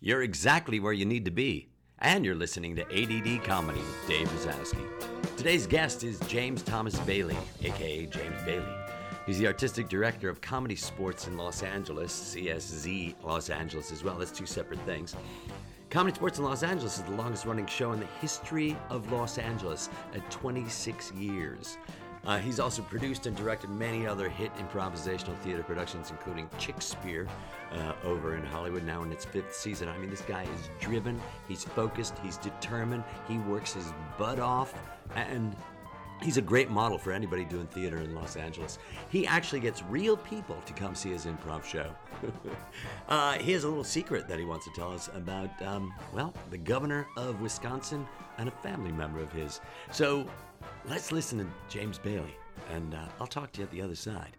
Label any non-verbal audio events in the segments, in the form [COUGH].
You're exactly where you need to be. And you're listening to ADD Comedy with Dave Razowsky. Today's guest is James Thomas Bailey, aka James Bailey. He's the artistic director of ComedySportz in Los Angeles, CSZ Los Angeles as well. That's two separate things. ComedySportz in Los Angeles is the longest running show in the history of Los Angeles at 26 years. Uh, he's also produced and directed many other hit improvisational theater productions, including Shakespeare uh, over in Hollywood, now in its fifth season. I mean, this guy is driven, he's focused, he's determined, he works his butt off, and He's a great model for anybody doing theater in Los Angeles. He actually gets real people to come see his improv show. [LAUGHS] uh, he has a little secret that he wants to tell us about, um, well, the governor of Wisconsin and a family member of his. So let's listen to James Bailey, and uh, I'll talk to you at the other side.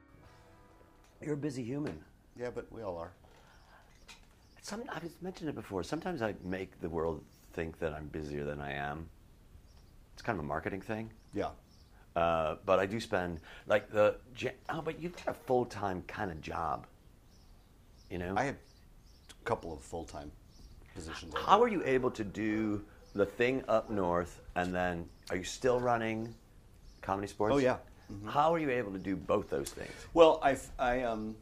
You're a busy human. Yeah, but we all are. Some, I've mentioned it before. Sometimes I make the world think that I'm busier than I am. It's kind of a marketing thing. Yeah. Uh, but I do spend like the oh, but you've got a full time kind of job. You know, I have a couple of full time positions. how are you able to do the thing up north, and then are you still running ComedySportz? Oh, yeah. How are you able to do both those things? Well, I've, I um,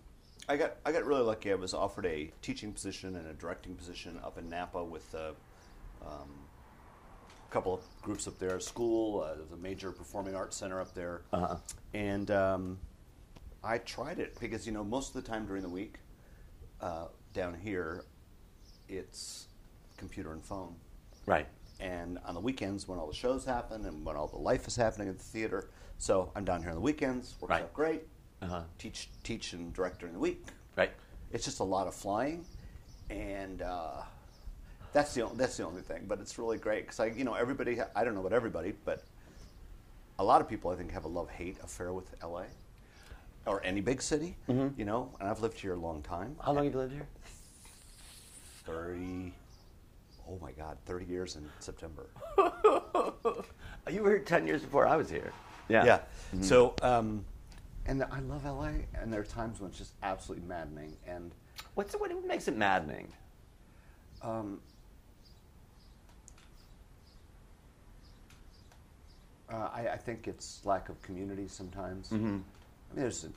I got I got really lucky. I was offered a teaching position and a directing position up in Napa with the um, couple of groups up there. A school, uh, there's a major performing arts center up there, Uh-huh. and um, I tried it because you know most of the time during the week uh, down here, it's computer and phone. Right. and on the weekends when all the shows happen and when all the life is happening at the theater. So I'm down here on the weekends, works Right. out great. Uh-huh. Teach, teach and direct during the week. Right. It's just a lot of flying, and uh, that's the o- that's the only thing. But it's really great because I, you know, everybody. I don't know about everybody, but a lot of people I think have a love hate affair with LA or any big city. You know, and I've lived here a long time. How long have you lived here? 30 oh my god 30 years in september [LAUGHS] You were here ten years before I was here. Yeah. Yeah. So, um, and I love LA, and there are times when it's just absolutely maddening. And What's what makes it maddening? um, uh, I, I think it's lack of community sometimes. I mean, there's a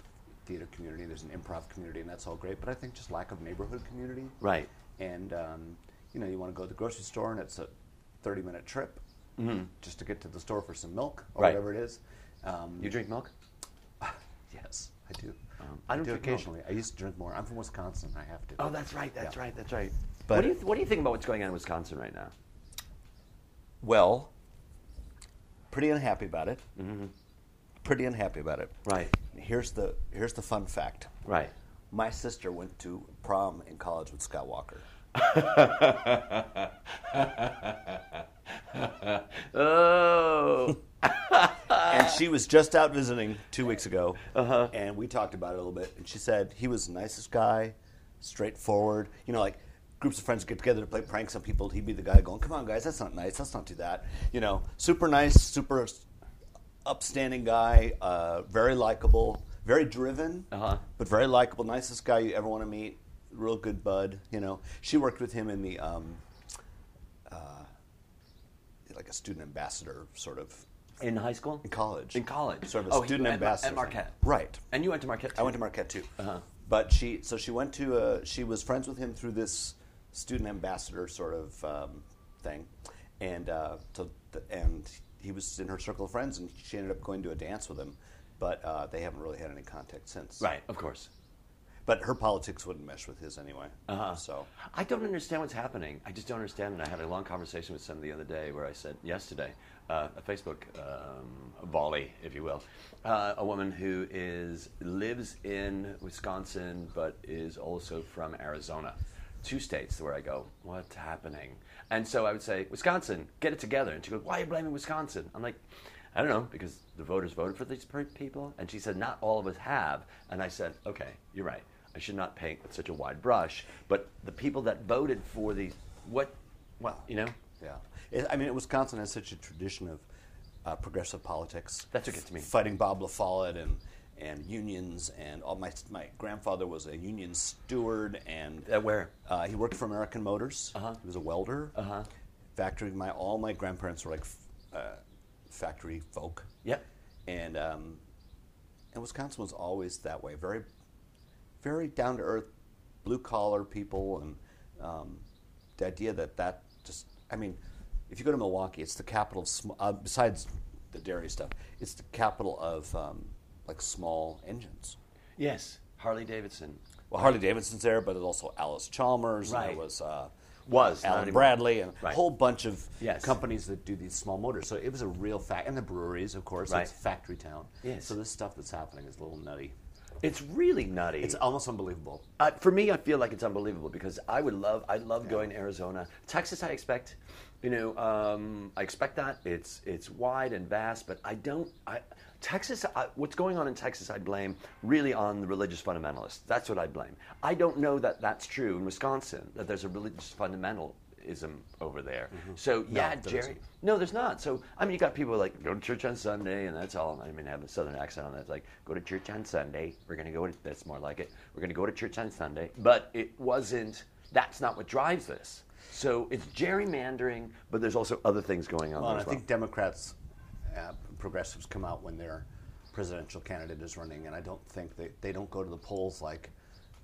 theater community, there's an improv community, and that's all great. But I think just lack of neighborhood community. Right. And um, you know, you want to go to the grocery store, and it's a 30-minute trip just to get to the store for some milk or Right. whatever it is. Um, You drink milk? [LAUGHS] Yes, I do. Um, I don't do drink milk. occasionally. I used to drink more. I'm from Wisconsin. I have to. Oh, that's right. That's Yeah. right. That's right. But- what do you What do you think about what's going on in Wisconsin right now? Well, pretty unhappy about it. Pretty unhappy about it. Right. Here's the here's the fun fact. Right. My sister went to prom in college with Scott Walker. [LAUGHS] Oh. and she was just out visiting two weeks ago, Uh-huh. and we talked about it a little bit. And she said he was the nicest guy, straightforward. You know, like groups of friends get together to play pranks on people. He'd be the guy going, "Come on, guys, that's not nice. Let's not do that." You know, super nice, super upstanding guy, uh, very likable, very driven, Uh-huh. but very likable. Nicest guy you ever want to meet. Real good bud. You know, she worked with him in the. Um, uh, like a student ambassador sort of in high school? in college. In college. Sort of a Oh, student at- ambassador. at Marquette. Right. And you went to Marquette. Too. I went to Marquette too. Uh-huh. But she, so she went to, uh, she was friends with him through this student ambassador sort of um, thing, and uh, th- and he was in her circle of friends, and she ended up going to a dance with him, but uh, they haven't really had any contact since. Right. Of course. But her politics wouldn't mesh with his anyway. Uh-huh. So I don't understand what's happening. I just don't understand. And I had a long conversation with someone the other day where I said, yesterday, uh, a Facebook um, volley, if you will, uh, a woman who is lives in Wisconsin but is also from Arizona. Two states where I go, what's happening? And so I would say, Wisconsin, get it together. And she goes, why are you blaming Wisconsin? I'm like, I don't know, because the voters voted for these people. And she said, not all of us have. And I said, okay, you're right. I should not paint with such a wide brush. But the people that voted for these, what, well, you know? Yeah, it, I mean, Wisconsin has such a tradition of uh, progressive politics. That's what gets me. Fighting Bob La Follette and and unions and all my my grandfather was a union steward and At where? uh, he worked for American Motors. Uh-huh. He was a welder. Uh-huh. Factory. My all my grandparents were like f- uh, factory folk. Yep. And um, and Wisconsin was always that way. Very, very down to earth, blue collar people, and um, the idea that that just. I mean, if you go to Milwaukee, it's the capital of sm- uh, besides the dairy stuff. It's the capital of um, like small engines. Yes. Harley Davidson. Well, Harley Davidson's there, but there's also Allis-Chalmers. Right. And there was uh, Was, Allen. Bradley, and Right. a whole bunch of Yes. companies that do these small motors. So it was a real fact, and the breweries, of course. Right. It's factory town. Yes. So this stuff that's happening is a little nutty. It's really nutty. It's almost unbelievable. Uh, for me, I feel like it's unbelievable because I would love, I love going to Arizona, Texas. I expect, you know, um, I expect that it's it's wide and vast, but I don't. I, Texas, I, what's going on in Texas, I blame really on the religious fundamentalists. That's what I blame. I don't know that that's true in Wisconsin. That there's a religious fundamentalism over there. So yeah, there Jerry. No, there's not. So I mean, you got people like go to church on Sunday, and that's all. I mean, have a southern accent on that. It's like go to church on Sunday. We're gonna go. To, that's more like it. We're gonna go to church on Sunday. But it wasn't. That's not what drives this. So it's gerrymandering, but there's also other things going on. Well, there and as I think Democrats, uh, progressives come out when their presidential candidate is running, and I don't think they, they don't go to the polls like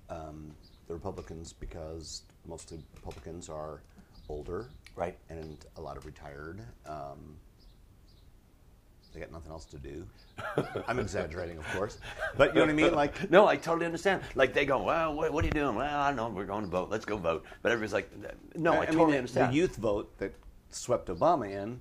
um, the Republicans because mostly Republicans are older, Right. and a lot of retired. Um, they got nothing else to do. I'm exaggerating, of course, but you know what I mean. Like, [LAUGHS] No, I totally understand. Like they go, well, what, what are you doing? Well, I don't know. We're going to vote. Let's go vote. But everybody's like, no, I, mean, totally the- understand. The youth vote that swept Obama in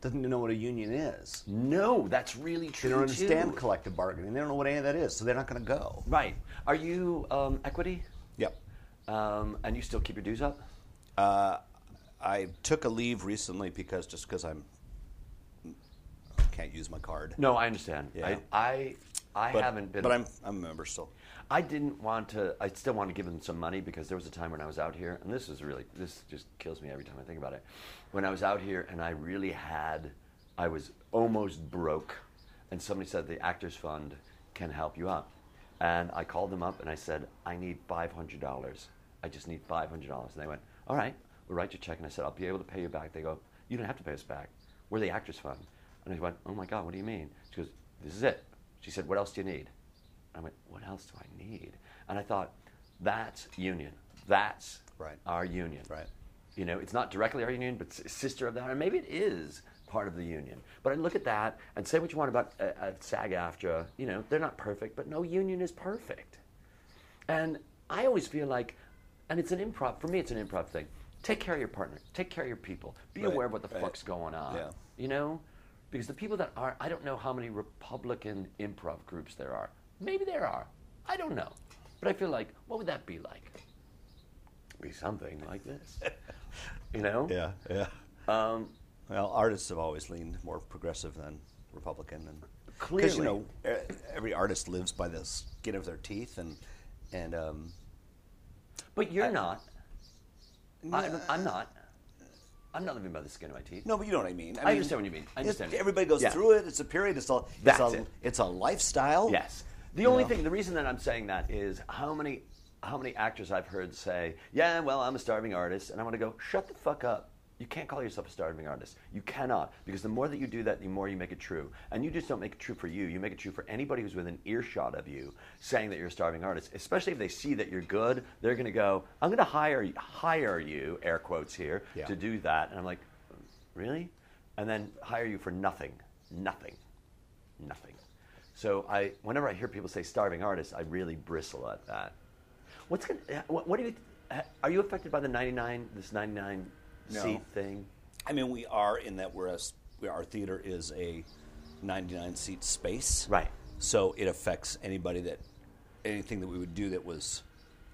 doesn't even know what a union is. no, that's really true. They don't understand too. collective bargaining. They don't know what any of that is, so they're not going to go. Right. Are you um, equity? Yep. Um, and you still keep your dues up? Uh, I took a leave recently because just because I'm can't use my card. No, I understand. Yeah. I, I, I but, haven't been. But I'm I'm a member still. I didn't want to. I still want to give them some money because there was a time when I was out here, and this is really this just kills me every time I think about it. When I was out here, and I really had, I was almost broke, and somebody said the Actors Fund can help you out, and I called them up and I said I need five hundred dollars. I just need five hundred dollars, and they went, all right, we'll write you a check, and I said I'll be able to pay you back. They go, you don't have to pay us back. We're the Actors Fund, and I went, oh my God, what do you mean? She goes, this is it. She said, what else do you need? I went, what else do I need? And I thought, that's union. That's Right. our union. Right. You know, it's not directly our union, but sister of that, And maybe it is part of the union. But I look at that and say what you want about uh, uh, SAG-AFTRA. You know, they're not perfect, but no union is perfect. And I always feel like, and it's an improv, for me, it's an improv thing. Take care of your partner, take care of your people, be Right, aware of what the right. fuck's going on. Yeah. You know? Because the people that are, I don't know how many Republican improv groups there are. Maybe there are. I don't know. But I feel like, what would that be like? Be something like this. [LAUGHS] you know? Yeah. Yeah. Um, Well, artists have always leaned more progressive than Republican, and because you know every artist lives by the skin of their teeth, and and um, but you're not. I, I'm not. I'm not living by the skin of my teeth. no, but you know what I mean. I understand what you mean. I it's- understand. Everybody goes Yeah. through it. It's a period. It's a it's That's a it. it's a lifestyle. Yes. The only know? thing, the reason that I'm saying that is how many, how many actors I've heard say, "Yeah, well, I'm a starving artist," and I want to go, "Shut the fuck up." You can't call yourself a starving artist. You cannot, because the more that you do that, the more you make it true. And you just don't make it true for you. You make it true for anybody who's within earshot of you, saying that you're a starving artist. Especially if they see that you're good, they're going to go, "I'm going to hire hire you," air quotes here, Yeah. to do that. And I'm like, really? And then hire you for nothing, nothing, nothing. So I, whenever I hear people say starving artist, I really bristle at that. What's going what, what do you? Are you affected by the 99 this 99 No. seat thing? I mean, we are in that we're a, we- our theater is a 99 seat space. Right. So it affects anybody that anything that we would do that was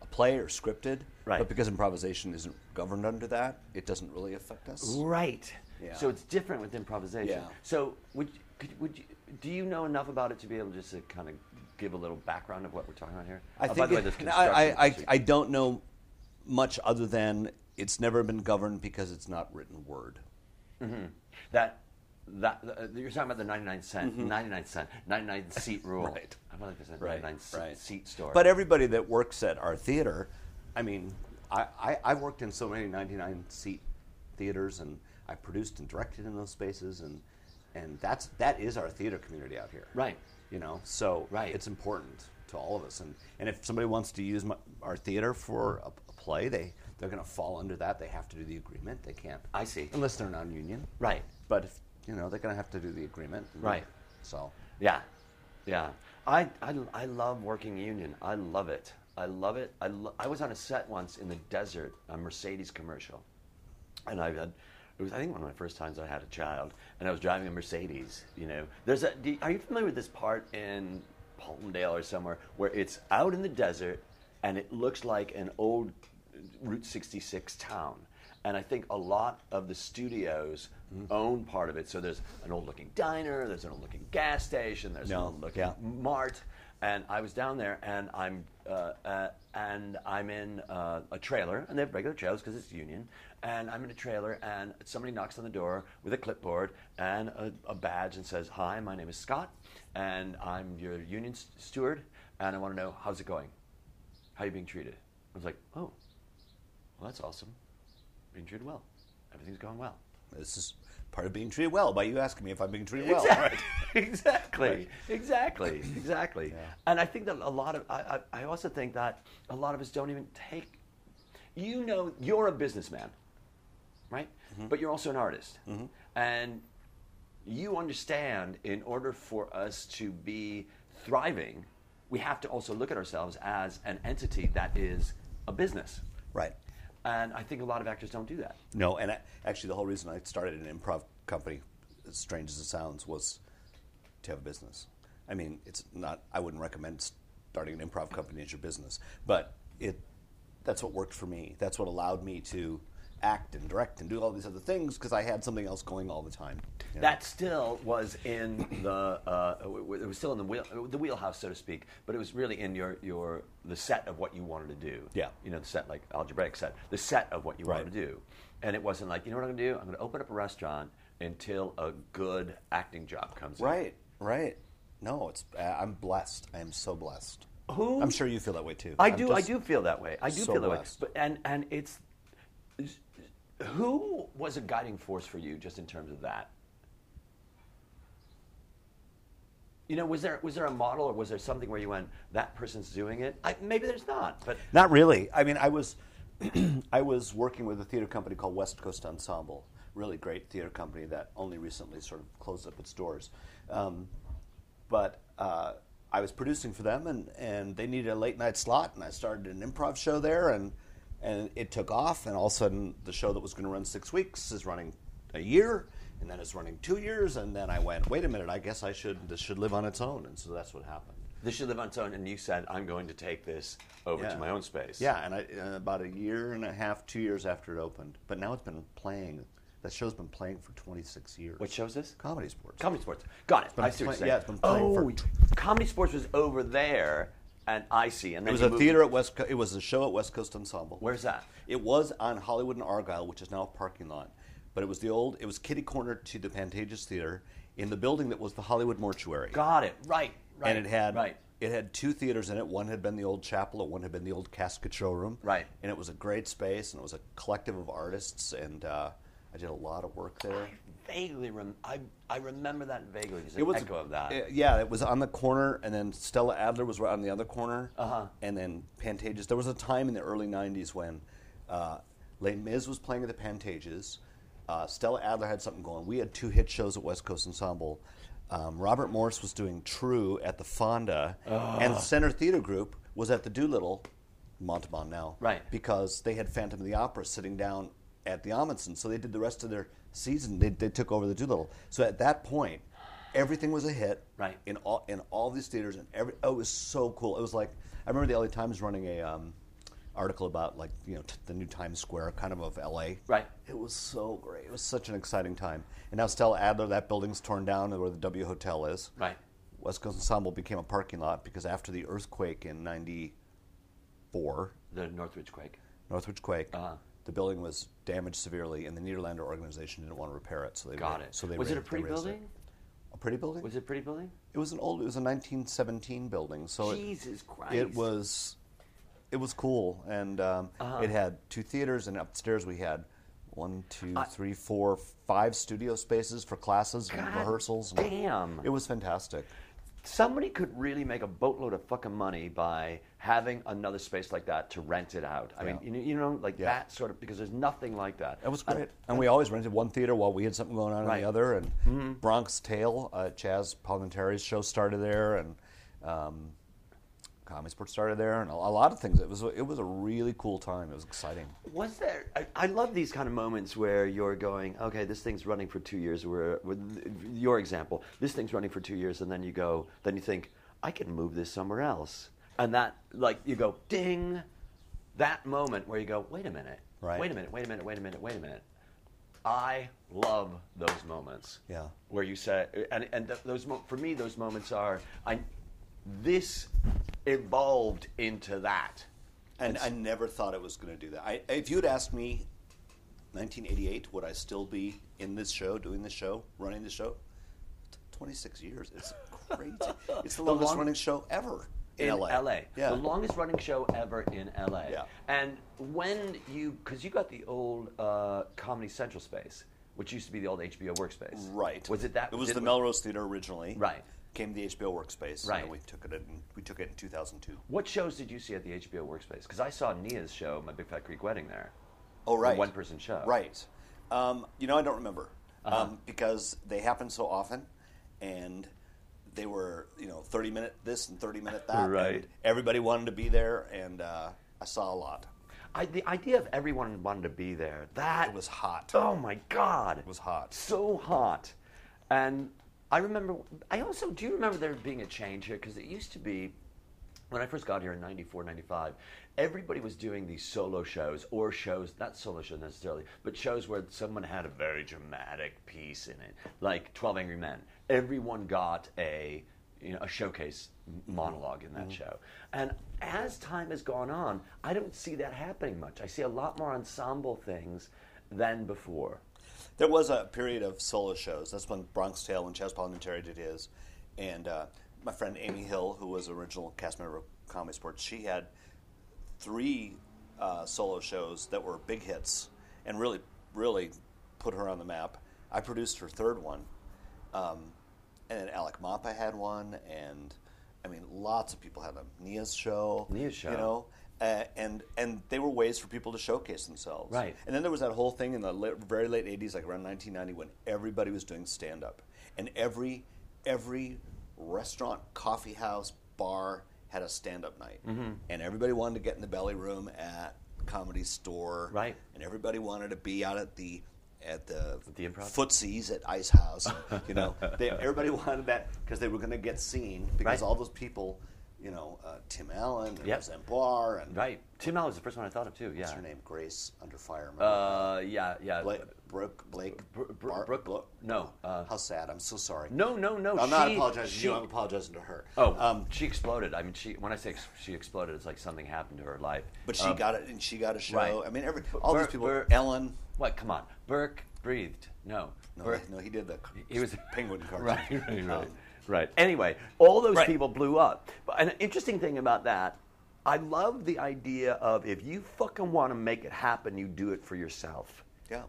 a play or scripted. Right. But because improvisation isn't governed under that, it doesn't really affect us. Right. Yeah. So it's different with improvisation. Yeah. So would could, would you, do you know enough about it to be able just to kind of give a little background of what we're talking about here? I Oh, by think the way, it- there's I, I, I, I don't know much other than it's never been governed because it's not written word. that that uh, you're talking about the 99 cent, 99 cent, 99 seat [LAUGHS] rule. Mm-hmm. Right. I feel like there's a Right, 99 se- right. seat store. But everybody that works at our theater, I mean, I, I, I've worked in so many 99 seat theaters and I produced and directed in those spaces and and that's that is our theater community out here. Right. You know, so Right. it's important to all of us and and if somebody wants to use my, our theater for a, a play, they they're going to fall under that. They have to do the agreement. They can't. I see. Unless they're non-union. Right. But if, you know, they're going to have to do the agreement. Right. So. Yeah, yeah. I, I, I love working union. I love it. I love it. I, lo- I was on a set once in the desert, a Mercedes commercial, and I had. It was I think one of my first times I had a child, and I was driving a Mercedes. You know, there's a. Do, are you familiar with this part in Palmdale or somewhere where it's out in the desert, and it looks like an old Route 66 town? And I think a lot of the studios own part of it. So there's an old looking diner, there's an old looking gas station, there's an old looking yeah. mart. And I was down there, and I'm uh, uh, and I'm in uh, a trailer, and they have regular trailers because it's union. And I'm in a trailer, and somebody knocks on the door with a clipboard and a, a badge and says, "Hi, my name is Scott, and I'm your union s- steward, and I want to know how's it going, how are you being treated." I was like, "Oh, well, that's awesome, being treated well, everything's going well." This is part of being treated well by you asking me if I'm being treated well. Exactly. Right. [LAUGHS] exactly. Exactly. Exactly. Yeah. And I think that a lot of, I, I, I also think that a lot of us don't even take, you know, you're a businessman, right? Mm-hmm. But you're also an artist. And you understand in order for us to be thriving, we have to also look at ourselves as an entity that is a business. Right. And I think a lot of actors don't do that. No, and I, actually, the whole reason I started an improv company, as strange as it sounds, was to have a business. I mean, it's not. I wouldn't recommend starting an improv company as your business, but it. That's what worked for me. That's what allowed me to act and direct and do all these other things because I had something else going all the time. you know? That still was in the uh, it was still in the wheel, the wheelhouse, so to speak. But it was really in your your the set of what you wanted to do. Yeah. you know, the set like algebraic set, the set of what you Right. wanted to do. And it wasn't like you know what I'm going to do. I'm going to open up a restaurant until a good acting job comes. in. Right, right. No, it's. Uh, I'm blessed. I am so blessed. Who- I'm sure you feel that way too. I I'm do. I do feel that way. I do so feel that way. But and and it's who was a guiding force for you, just in terms of that. You know, was there was there a model, or was there something where you went, that person's doing it? I, maybe there's not, but Not really. I mean, I was [CLEARS THROAT] I was working with a theater company called West Coast Ensemble, really great theater company that only recently sort of closed up its doors. Um, but uh, I was producing for them, and, and they needed a late night slot, and I started an improv show there, and and it took off, and all of a sudden the show that was going to run six weeks is running a year, and then it's running two years, and then I went, wait a minute, I guess I should this should live on its own, and so that's what happened. this should live on its own. And you said, I'm going to take this over Yeah. to my own space. Yeah, and I, uh, about a year and a half, two years after it opened. But now it's been playing. That show's been playing for 26 years. What show's this? ComedySportz. Comedy Sports. Got it. I see what you're yeah, saying. it's been playing oh, for- ComedySportz was over there, and I see. And it was a theater at West. Co- it was a show at West Coast Ensemble. Where's that? It was on Hollywood and Argyle, which is now a parking lot. But it was the old. It was kitty corner to the Pantages Theater in the building that was the Hollywood Mortuary. Got it. Right. Right. and it had right. it had two theaters in it. One had been the old chapel, and one had been the old casket showroom. Right. And it was a great space, and it was a collective of artists, and uh, I did a lot of work there. vaguely rem- I, I remember that vaguely. It was echo of that. uh, yeah, it was on the corner, and then Stella Adler was right on the other corner, Uh-huh. and then Pantages. There was a time in the early '90s when uh, Les Mis was playing at the Pantages. Uh, Stella Adler had something going. We had two hit shows at West Coast Ensemble. Um, Robert Morse was doing Tru at the Fonda, and Center Theater Group was at the Doolittle, Montalban now, Right. Because they had Phantom of the Opera sitting down at the Ahmanson, so they did the rest of their season. They, they took over the Doolittle. So at that point, everything was a hit, Right. In all in all these theaters, and every oh, it was so cool. It was like I remember the LA Times running a um, article about like you know t- the new Times Square, kind of of LA. Right. It was so great. It was such an exciting time. And now Stella Adler, that building's torn down, where the W Hotel is. Right. West Coast Ensemble became a parking lot because after the earthquake in '94, The Northridge quake. Northridge quake, Uh-huh. The building was damaged severely, and the Nederlander organization didn't want to repair it, so they Got ra- it. So they was it a pretty building? A pretty building? Was it a pretty building? It was an old. It was a 1917 building. So it- Jesus Christ. it was it was cool, and um, Uh-huh. it had two theaters, and upstairs we had one, two, I- three, four, five studio spaces for classes and God rehearsals. and damn. It was fantastic. Somebody could really make a boatload of fucking money by having another space like that to rent it out. I mean, you know, you know like Yeah. that sort of because there's nothing like that. It was great, and we always rented one theater while we had something going on Right. in the other. And Bronx Tale, uh, Chazz Palminteri's show started there, and um, ComedySportz started there, and a, a lot of things. It was it was a really cool time. It was exciting. Was there? I, I love these kind of moments where you're going, okay, this thing's running for two years. Where, with your example, this thing's running for two years, and then you go, then you think, I can move this somewhere else, and that, like, you go, ding, that moment where you go, wait a minute, Right. wait a minute, wait a minute, wait a minute, wait a minute. I love those moments. Yeah. Where you say, and and th- those mo- for me, those moments are, I, this evolved into that. And I never thought it was going to do that. I, if you'd asked me, 1988, would I still be in this show, doing this show, running the show? 26 years. It's crazy. [LAUGHS] it's the The longest long- running show ever in, in LA. Yeah. The longest running show ever in LA. Yeah. And when you, because you got the old uh, Comedy Central space, which used to be the old HBO workspace. Right. Was it that? It was the Melrose Theater originally. Right. Came to the HBO workspace. Right. And we took it in. We took it in 2002. What shows did you see at the HBO workspace? Because I saw Nia's show, My Big Fat Greek Wedding, there. Oh, right. one person show. Right. Um, you know, I don't remember Uh-huh. um, because they happened so often, and they were you know 30 minute this and 30 minute that. [LAUGHS] Right. And everybody wanted to be there, and uh, I saw a lot. I, the idea of everyone wanted to be there, that It was hot. Oh my God! It was hot. So hot, and I remember. I also do remember there being a change here because it used to be when I first got here in 94, 95, everybody was doing these solo shows or shows, not solo shows necessarily, but shows where someone had a very dramatic piece in it, like 12 Angry Men. Everyone got a, you know, a showcase monologue in that mm-hmm. show. And as time has gone on, I don't see that happening much. I see a lot more ensemble things than before. There was a period of solo shows. That's when Bronx Tale, when Chazz Palminteri did his, and uh, my friend Amy Hill, who was original cast member of ComedySportz, she had three uh, solo shows that were big hits and really, really put her on the map. I produced her third one, um, and then Alec Mapa had one, and I mean, lots of people had them. Nia's show, Nia's show. you know, uh, and and they were ways for people to showcase themselves. Right. And then there was that whole thing in the la- very late '80s, like around 1990, when everybody was doing stand up, and every every restaurant, coffee house, bar had a stand up night, Mm-hmm. and everybody wanted to get in the belly room at Comedy Store, Right. And everybody wanted to be out at the at the, the Improv? footsies at Ice House. you know, [LAUGHS] they, everybody wanted that because they were going to get seen because Right. all those people, you know, uh, Tim Allen and Yep. Roseanne Barr and Right. Tim Allen was the first one I thought of, too. Yeah. what's her name? Grace Under Fire. Uh, yeah, yeah. Blake, Brooke, Blake, Br- Br- Bar- Brooke- Blo- no, uh, How sad! I'm so sorry. No, no, no. I'm not apologizing she- to you. I'm apologizing to her. Oh, um, she exploded. I mean, she. When I say ex- she exploded, it's like something happened to her life. but she Um, got it, and she got a show. right. I mean, every all these people. Bur- Ellen. What? Come on, Berke Breathed. No, No, Berke. no, he did the He was a penguin [LAUGHS] cartoon. Right, right, right. Um, right. Anyway, all those Right. people blew up. But an interesting thing about that, I love the idea of if you fucking want to make it happen, you do it for yourself. Yeah.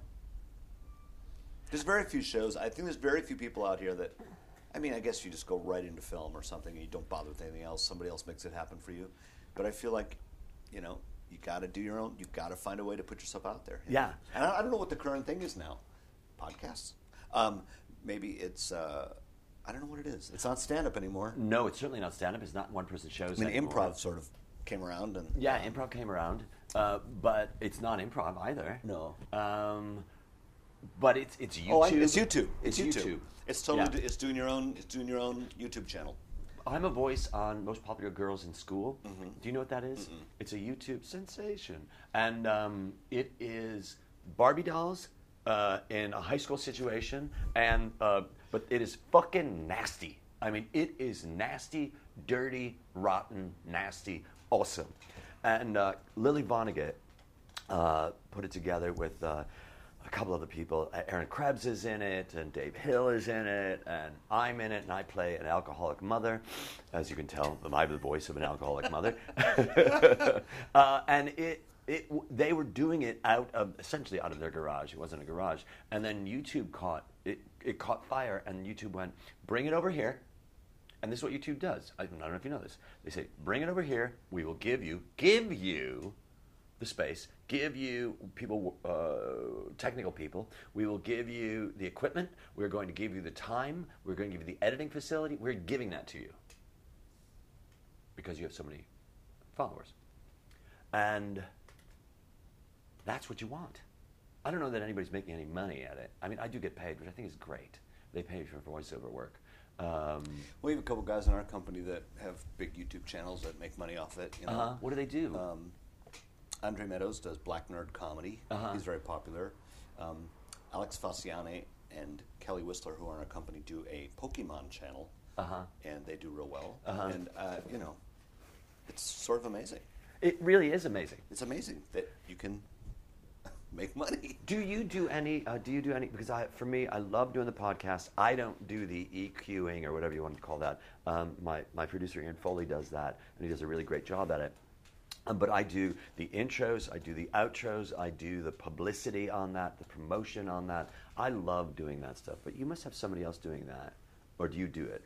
There's very few shows. I think there's very few people out here that. I mean, I guess you just go right into film or something and you don't bother with anything else. Somebody else makes it happen for you. But I feel like, you know, you got to do your own. You got to find a way to put yourself out there. Yeah. And I, I don't know what the current thing is now. Podcasts. Um, maybe it's. Uh, I don't know what it is. It's not stand up anymore. No, it's certainly not stand up. It's not one person shows. I mean, anymore. improv sort of came around and. Yeah, improv came around, uh, but it's not improv either. No. Um, but it's it's YouTube. Oh, I, it's YouTube. It's, It's, YouTube. It's totally. Yeah. It's doing your own. It's doing your own YouTube channel. I'm a voice on Most Popular Girls in School. Mm-hmm. Do you know what that is? It's a YouTube sensation. And um, it is Barbie dolls uh, in a high school situation, and uh, but it is fucking nasty. I mean, it is nasty, dirty, rotten, nasty, awesome. And uh, Lily Vonnegut uh, put it together with uh, a couple other people. Uh, Aaron Krebs is in it, and Dave Hill is in it, and I'm in it, and I play an alcoholic mother. As you can tell, I have the voice of an alcoholic mother. [LAUGHS] uh, and it, it, they were doing it out of essentially out of their garage. It wasn't a garage, and then YouTube caught. It caught fire, and YouTube went, "Bring it over here." And this is what YouTube does. I don't know if you know this. They say, "Bring it over here. We will give you, give you." the space, give you people, uh, technical people. We will give you the equipment. We're going to give you the time. We're going to give you the editing facility. We're giving that to you because you have so many followers. And that's what you want. I don't know that anybody's making any money at it. I mean, I do get paid, which I think is great. They pay me for voiceover work. Um, We have a couple guys in our company that have big YouTube channels that make money off it. You know? uh, what do they do? Um, Andre Meadows does Black Nerd Comedy. Uh-huh. He's very popular. Um, Alex Fasciane and Kelly Whistler, who are in our company, do a Pokemon channel, Uh-huh. and they do real well. Uh-huh. And uh, you know, it's sort of amazing. it really is amazing. It's amazing that you can make money. [LAUGHS] Do you do any? Uh, do you do any? Because I, for me, I love doing the podcast. I don't do the EQing or whatever you want to call that. Um, my my producer Ian Foley does that, and he does a really great job at it. Um, but I do the intros, I do the outros, I do the publicity on that, the promotion on that. I love doing that stuff. But you must have somebody else doing that, or do you do it?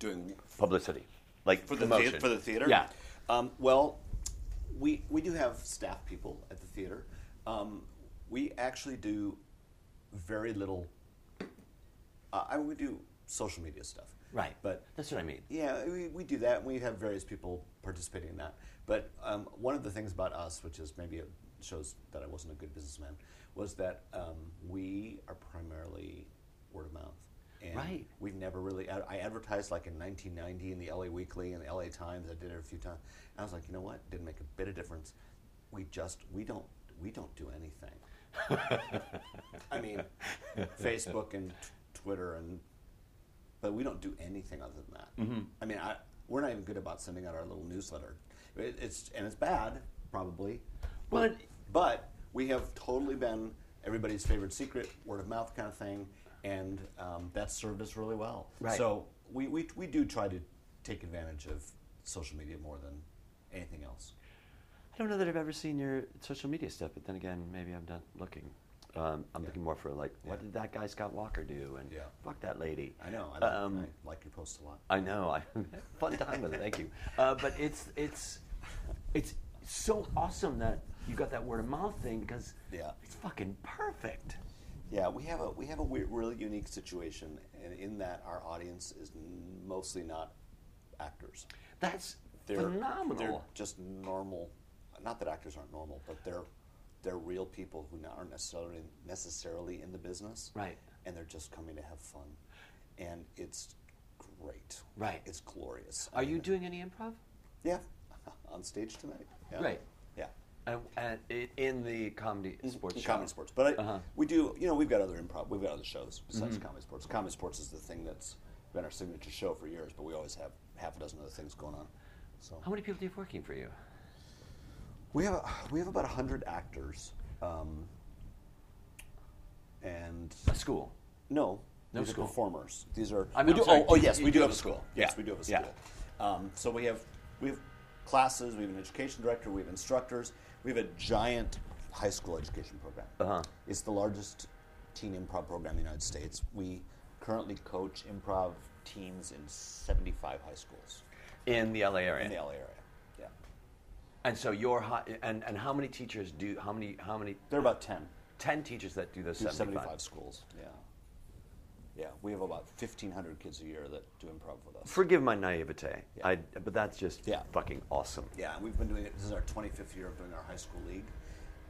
Doing Publicity, like for the theater, for the theater. Yeah. Um, well, we we do have staff people at the theater. Um, we actually do very little. Uh, I we do social media stuff. Right. But That's what I mean. yeah, we, we do that. We have various people participating in that. But um, one of the things about us, which is maybe it shows that I wasn't a good businessman, was that um, we are primarily word of mouth. And Right. We've never really. I I advertised like in 1990 in the LA Weekly and the LA Times. I did it a few times. And I was like, you know what? Didn't make a bit of difference. We just we don't we don't do anything. I mean, Facebook and t- Twitter and, but we don't do anything other than that. Mm-hmm. I mean, I, we're not even good about sending out our little newsletter. It, it's and it's bad probably, But- but we have totally been everybody's favorite secret, word of mouth kind of thing, and um, that's served us really well. Right. So we, we we do try to take advantage of social media more than anything else. I don't know that I've ever seen your social media stuff, but then again, maybe I'm not looking. Um, I'm Yeah. looking more for like, what Yeah. did that guy Scott Walker do? And Yeah. fuck that lady. I know. I like, Um, I like your post a lot. I know. I [LAUGHS] fun time with it. Thank you. Uh, but it's it's it's so awesome that you got that word of mouth thing because Yeah. it's fucking perfect. Yeah, we have a we have a weird, really unique situation, and in that our audience is mostly not actors. That's They're phenomenal. They're just normal. Not that actors aren't normal, but they're they're real people who aren't necessarily necessarily in the business, Right. And they're just coming to have fun, and it's great. Right. It's glorious. I Are you doing any improv? Yeah, [LAUGHS] on stage tonight. Yeah. Right. Yeah. And, and it, in the comedy sports In show? ComedySportz. But I, Uh-huh. we do, you know, we've got other improv, we've got other shows besides ComedySportz. Comedy sports is the thing that's been our signature show for years, but we always have half a dozen other things going on. So How many people do you have working for you? We have we have about hundred actors, um, and A school. no, No these school. are performers. These are. I'm- do, sorry, oh, oh, yes, we do have a school. school. Yes, Yeah. we do have a Yeah. school. Um, so we have we have classes. We have an education director. We have instructors. We have a giant high school education program. Uh-huh. It's the largest teen improv program in the United States. We currently coach improv teams in 75 high schools In the LA area. in the LA area. And so your and and how many teachers do how many how many there are about 10. ten teachers that do those Do 75? 75 schools. Yeah, yeah. We have about 1,500 kids a year that do improv with us. Forgive my naivete, Yeah. I, but that's just Yeah. fucking awesome. Yeah, we've been doing it. This is our 25th year of doing our high school league,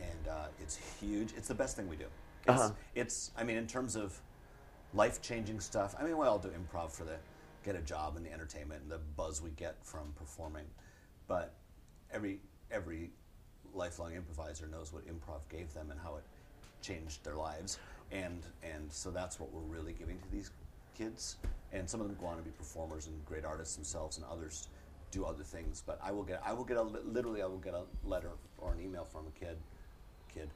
and uh, it's huge. It's the best thing we do. It's, Uh-huh. it's I mean, in terms of life changing stuff. I mean, we all do improv for the get a job and the entertainment and the buzz we get from performing, but every every lifelong improviser knows what improv gave them and how it changed their lives, and and so that's what we're really giving to these kids. And some of them go on to be performers and great artists themselves, and others do other things. But I will get I will get a literally I will get a letter or an email from a kid kid,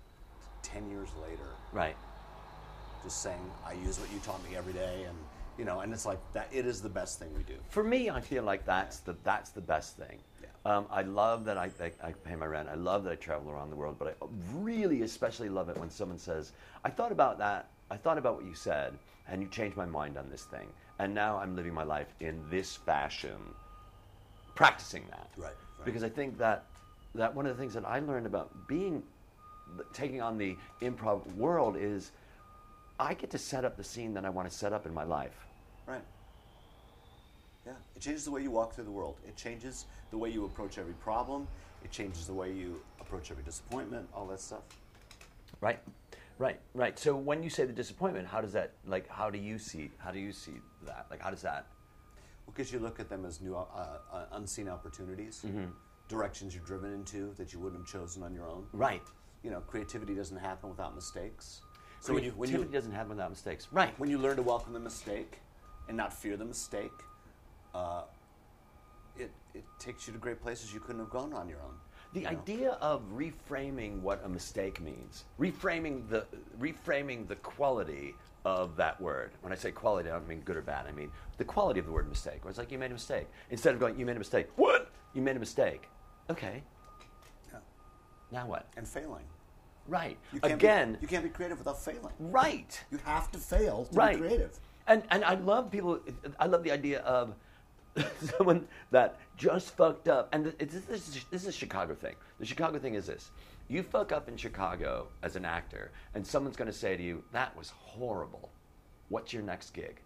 ten years later, Right. just saying, "I use what you taught me every day," and you know, and it's like that. It is the best thing we do. For me, I feel like that's the that's the best thing. Um, I love that I, I, I pay my rent. I love that I travel around the world, but I really especially love it when someone says, "I thought about that. I thought about what you said, and you changed my mind on this thing, and now I'm living my life in this fashion, practicing that." Right, right. Because I think that that one of the things that I learned about being taking on the improv world is I get to set up the scene that I want to set up in my life. Right. Yeah, it changes the way you walk through the world. It changes the way you approach every problem. It changes the way you approach every disappointment. All that stuff. Right, right, right. So when you say the disappointment, how does that like? How do you see? How do you see that? Like, how does that? Because you look at them as new, uh, uh, unseen opportunities, Mm-hmm. directions you're driven into that you wouldn't have chosen on your own. Right. You know, creativity doesn't happen without mistakes. So when you when Creativity you doesn't happen without mistakes. Right. when you learn to welcome the mistake and not fear the mistake, uh, it it takes you to great places you couldn't have gone on your own. The you know? idea of reframing what a mistake means, reframing the reframing the quality of that word. When I say quality, I don't mean good or bad. I mean the quality of the word mistake. Where it's like you made a mistake. Instead of going, you made a mistake. What? You made a mistake. Okay. Yeah. Now what? and failing. Right. You Again. be, you can't be creative without failing. right. You have to fail to right. be creative. And and I love people. I love the idea of [LAUGHS] someone that just fucked up. And it's, this, is, this is a Chicago thing. The Chicago thing is this: you fuck up in Chicago as an actor, and someone's going to say to you, "That was horrible. What's your next gig?"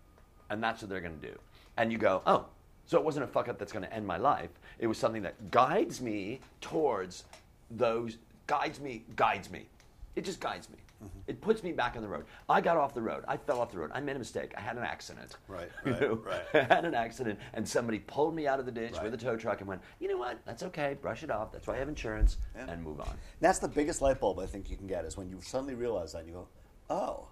And that's what they're going to do. And you go, "Oh." So it wasn't a fuck up that's going to end my life. It was something that guides me towards those guides me guides me. It just guides me. Mm-hmm. It puts me back on the road. I got off the road. I fell off the road. I made a mistake. I had an accident. Right, [LAUGHS] You right, know? right. [LAUGHS] I had an accident, and somebody pulled me out of the ditch Right. with a tow truck and went, "You know what? That's okay. Brush it off. That's why I have insurance." Yeah. And move on. That's the biggest light bulb I think you can get is when you suddenly realize that and you go, oh,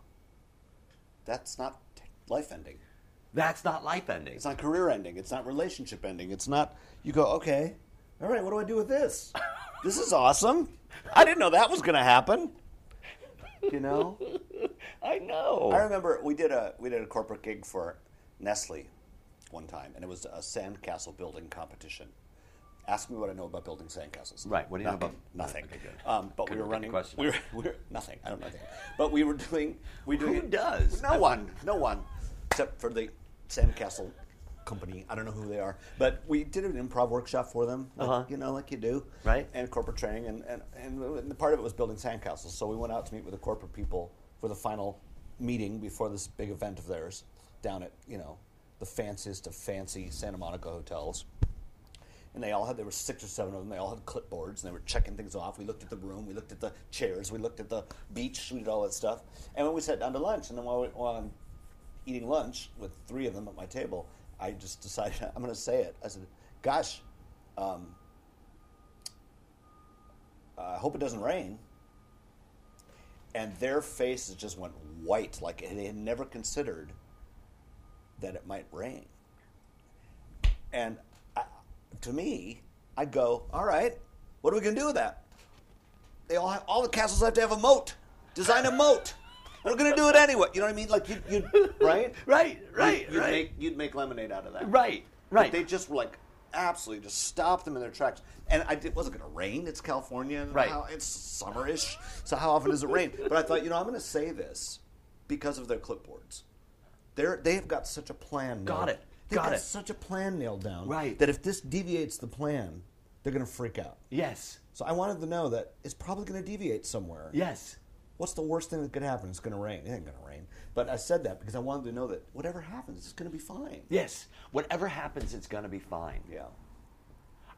that's not life ending. That's not life ending. It's not career ending. It's not relationship ending. It's not, you go, okay, all right, what do I do with this? this is awesome. I didn't know that was going to happen. You know? [LAUGHS] I know. I remember we did a we did a corporate gig for Nestle one time, and it was a sandcastle building competition. Ask me what I know about building sandcastles. Right, what do you know about- nothing? Okay. Um, but Couldn't we were running. We were, we were nothing. I don't know anything. But we were doing. We doing Who does? No one. No one, except for the sandcastle company. I don't know who they are, but we did an improv workshop for them. Like, Uh-huh. You know, like you do. Right. And corporate training, and, and and the part of it was building sandcastles. So we went out to meet with the corporate people for the final meeting before this big event of theirs down at you know the fanciest of fancy Santa Monica hotels. And they all had there were six or seven of them. They all had clipboards and they were checking things off. We looked at the room, we looked at the chairs, we looked at the beach, we did all that stuff. And when we sat down to lunch, and then while, we, while I'm eating lunch with three of them at my table, I just decided [LAUGHS] I'm going to say it. I said, "Gosh, um, I hope it doesn't rain." And their faces just went white, like they had never considered that it might rain. And I, to me, I'd go, "All right, what are we going to do with that?" They all have, all the castles have to have a moat. Design a moat. We're going to do it anyway. You know what I mean? Like you, you [LAUGHS] right? right, right, You'd, right, Make, you'd make lemonade out of that. right, But right. they just were like absolutely just stopped them in their tracks. And I, it wasn't going to rain. It's California. Right. How, it's summerish. So how often does it rain? But I thought, you know, I'm going to say this because of their clipboards. They're they've got such a plan. Got nailed- it. They've Got got, it. such a plan nailed down. Right. That if this deviates the plan, they're going to freak out. yes, So I wanted to know that it's probably going to deviate somewhere. yes. What's the worst thing that could happen? It's going to rain. It ain't going to rain. But I said that because I wanted to know that whatever happens, it's going to be fine. Yes. Whatever happens, it's going to be fine. Yeah.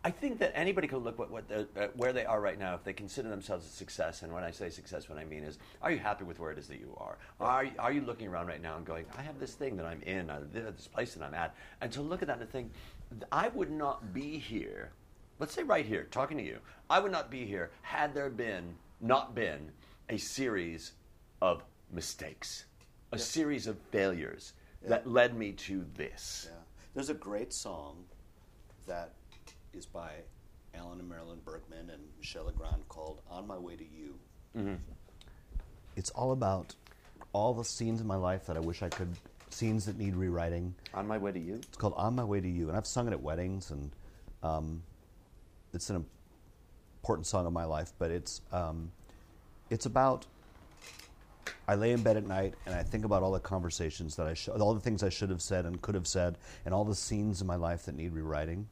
I think that anybody could look at what the, uh, where they are right now if they consider themselves a success. And when I say success, what I mean is, are you happy with where it is that you are? Are are you looking around right now and going, I have this thing that I'm in, this place that I'm at, and to look at that and think, I would not be here. Let's say right here, talking to you, I would not be here had there been not been a series of mistakes, a series of failures that led me to this. Yeah. There's a great song that is by Alan and Marilyn Bergman and Michel Legrand called On My Way to You. It's all about all the scenes in my life that I wish I could, scenes that need rewriting. On my way to you. It's called On My Way to You, and I've sung it at weddings, and um, it's an important song of my life. But it's um, it's about I lay in bed at night and I think about all the conversations that I sh- all the things I should have said and could have said, and all the scenes in my life that need rewriting.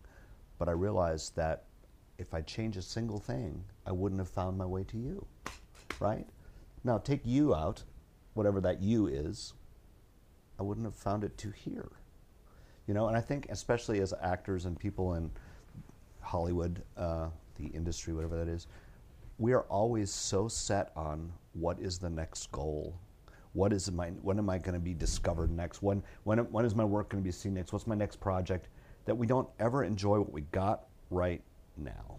But I realized that if I change a single thing, I wouldn't have found my way to you, right? Now take you out, whatever that you is. I wouldn't have found it to here. You know, and I think especially as actors and people in Hollywood, uh, the industry, whatever that is, we are always so set on what is the next goal. What is my when am I going to be discovered next? When when when is my work going to be seen next? What's my next project? That we don't ever enjoy what we got right now.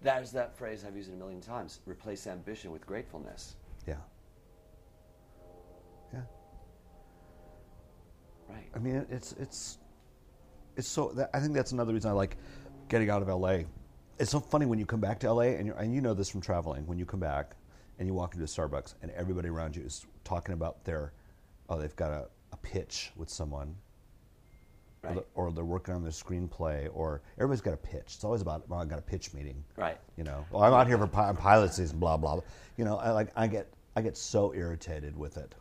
There's that phrase I've used it a million times replace ambition with gratefulness. Yeah. Yeah. Right. I mean, it's it's it's so. That, I think that's another reason I like getting out of LA. It's so funny when you come back to LA, and you and you know this from traveling. When you come back and you walk into a Starbucks, and everybody around you is talking about their, oh, they've got a, a pitch with someone, Right. or, the- or they're working on their screenplay, or everybody's got a pitch. It's always about, well, I got a pitch meeting. Right. You know, well, I'm out here for pi- pilot season, blah blah. blah. You know, I like I get I get so irritated with it.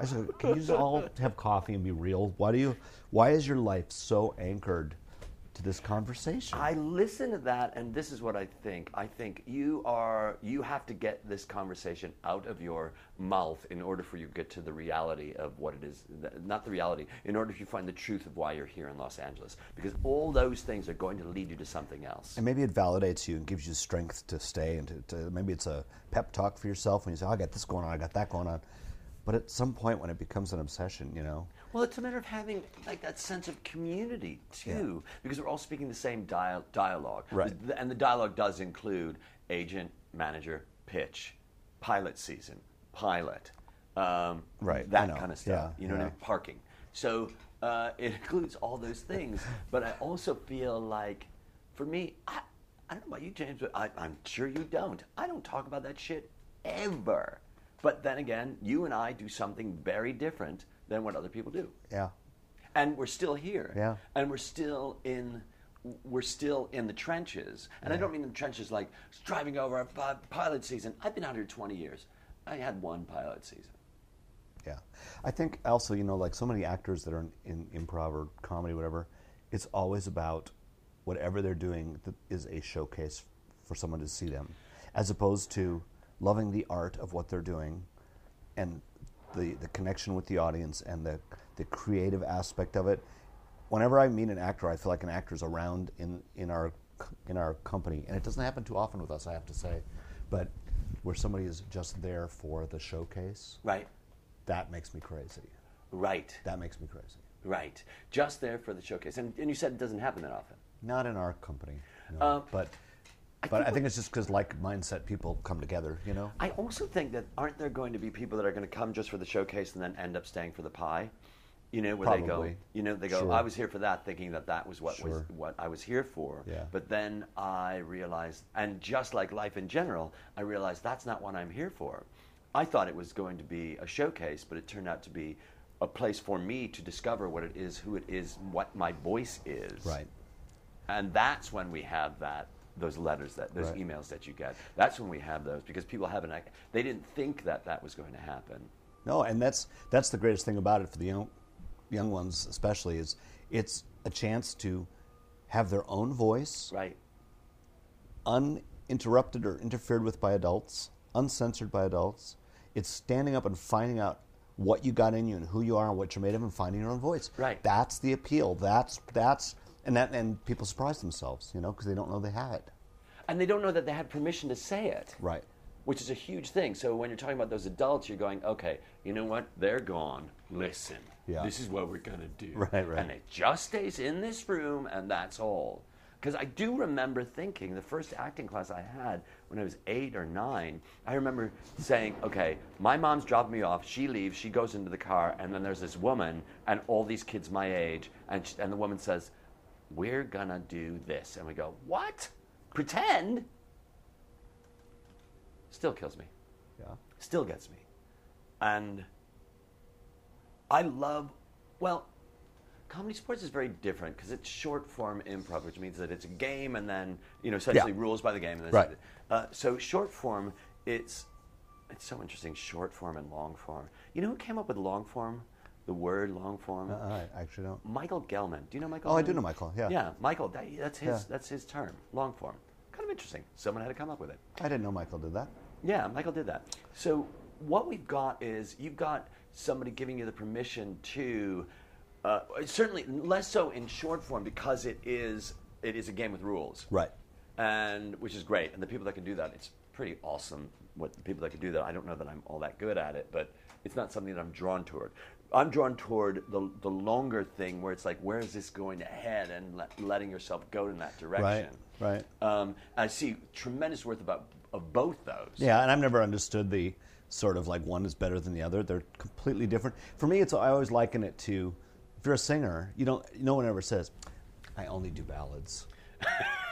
I said, can you just all have coffee and be real? Why do you? Why is your life so anchored to this conversation? I listen to that, and this is what I think. I think you are you have to get this conversation out of your mouth in order for you to get to the reality of what it is. Not the reality. In order to find the truth of why you're here in Los Angeles, because all those things are going to lead you to something else. and maybe it validates you and gives you strength to stay and to, to maybe it's a pep talk for yourself when you say, oh, I got this going on, I got that going on. But at some point, when it becomes an obsession, you know, Well, it's a matter of having like that sense of community too, because we're all speaking the same dia- dialogue. Right. And the dialogue does include agent, manager, pitch, pilot season, pilot, um, Right, That kind of stuff. Yeah, you know what I yeah. mean? Parking. So uh, it [LAUGHS] includes all those things. but I also feel like, for me, I, I don't know about you, James, but I, I'm sure you don't. I don't talk about that shit ever. But then again, you and I do something very different than what other people do. Yeah, and we're still here. Yeah. and we're still in we're still in the trenches. And i don't mean the trenches like driving over a pilot season. I've been out here 20 years. I had one pilot season. Yeah, I think also you know like so many actors that are in, in improv or comedy, whatever. It's always about whatever they're doing that is a showcase for someone to see them, as opposed to loving the art of what they're doing, and the the connection with the audience and the the creative aspect of it. Whenever I meet an actor, I feel like an actor's around in in our in our company, and it doesn't happen too often with us, I have to say, but where somebody is just there for the showcase right that makes me crazy. right That makes me crazy. right just there for the showcase and, and you said it doesn't happen that often Not in our company, no. Um, but but I think it's just because like mindset people come together, you know. I also think that aren't there going to be people that are going to come just for the showcase and then end up staying for the pie? You know, where they go, you know, they go, Sure. I was here for that, thinking that that was what was what I was here for. Yeah. But then I realized, and just like life in general, I realized that's not what I'm here for. I thought it was going to be a showcase, but it turned out to be a place for me to discover what it is, who it is, what my voice is. Right. And that's when we have that those letters that those Right. emails that you get. That's when we have those because people haven't they didn't think that that was going to happen. No, and that's that's the greatest thing about it for the young young ones, especially, is it's a chance to have their own voice, Right. uninterrupted or interfered with by adults, uncensored by adults. It's standing up and finding out what you got in you and who you are and what you're made of, and finding your own voice. Right. That's the appeal. That's that's and that and people surprise themselves, you know, because they don't know they have it. And they don't know that they had permission to say it. Right. Which is a huge thing. So when you're talking about those adults, you're going, okay, you know what? They're gone. Listen. Yeah. This is what we're going to do. [LAUGHS] Right, right. And it just stays in this room, and that's all. Because I do remember thinking the first acting class I had when I was eight or nine, I remember saying, okay, my mom's dropping me off. She leaves. She goes into the car, and then there's this woman and all these kids my age. And, sh and the woman says, we're going to do this. And we go, what? Pretend? Still kills me. Yeah. Still gets me. And I love, well, ComedySportz is very different because it's short form improv, which means that it's a game and then, you know, essentially Yeah. rules by the game. And then Right. Uh, so short form, it's it's so interesting. Short form and long form. You know who came up with long form? The word long form. Uh, I actually don't. Michael Gelman. Do you know Michael? Oh, I do know Michael, yeah. Yeah, Michael. That, that's his. Yeah. That's his term. Long form. Kind of interesting. Someone had to come up with it. I didn't know Michael did that. Yeah, Michael did that. So what we've got is you've got somebody giving you the permission to, uh, certainly less so in short form because it is it is a game with rules, Right. And which is great. And the people that can do that, it's pretty awesome. What the people that can do that, I don't know that I'm all that good at it, but it's not something that I'm drawn toward. I'm drawn toward the the longer thing where it's like, where is this going to head, and let, letting yourself go in that direction. right. Um, I see tremendous worth about of both those. Yeah, and I've never understood the sort of like one is better than the other. They're completely different. For me, it's I always liken it to if you're a singer, you don't. No one ever says, "I only do ballads." [LAUGHS]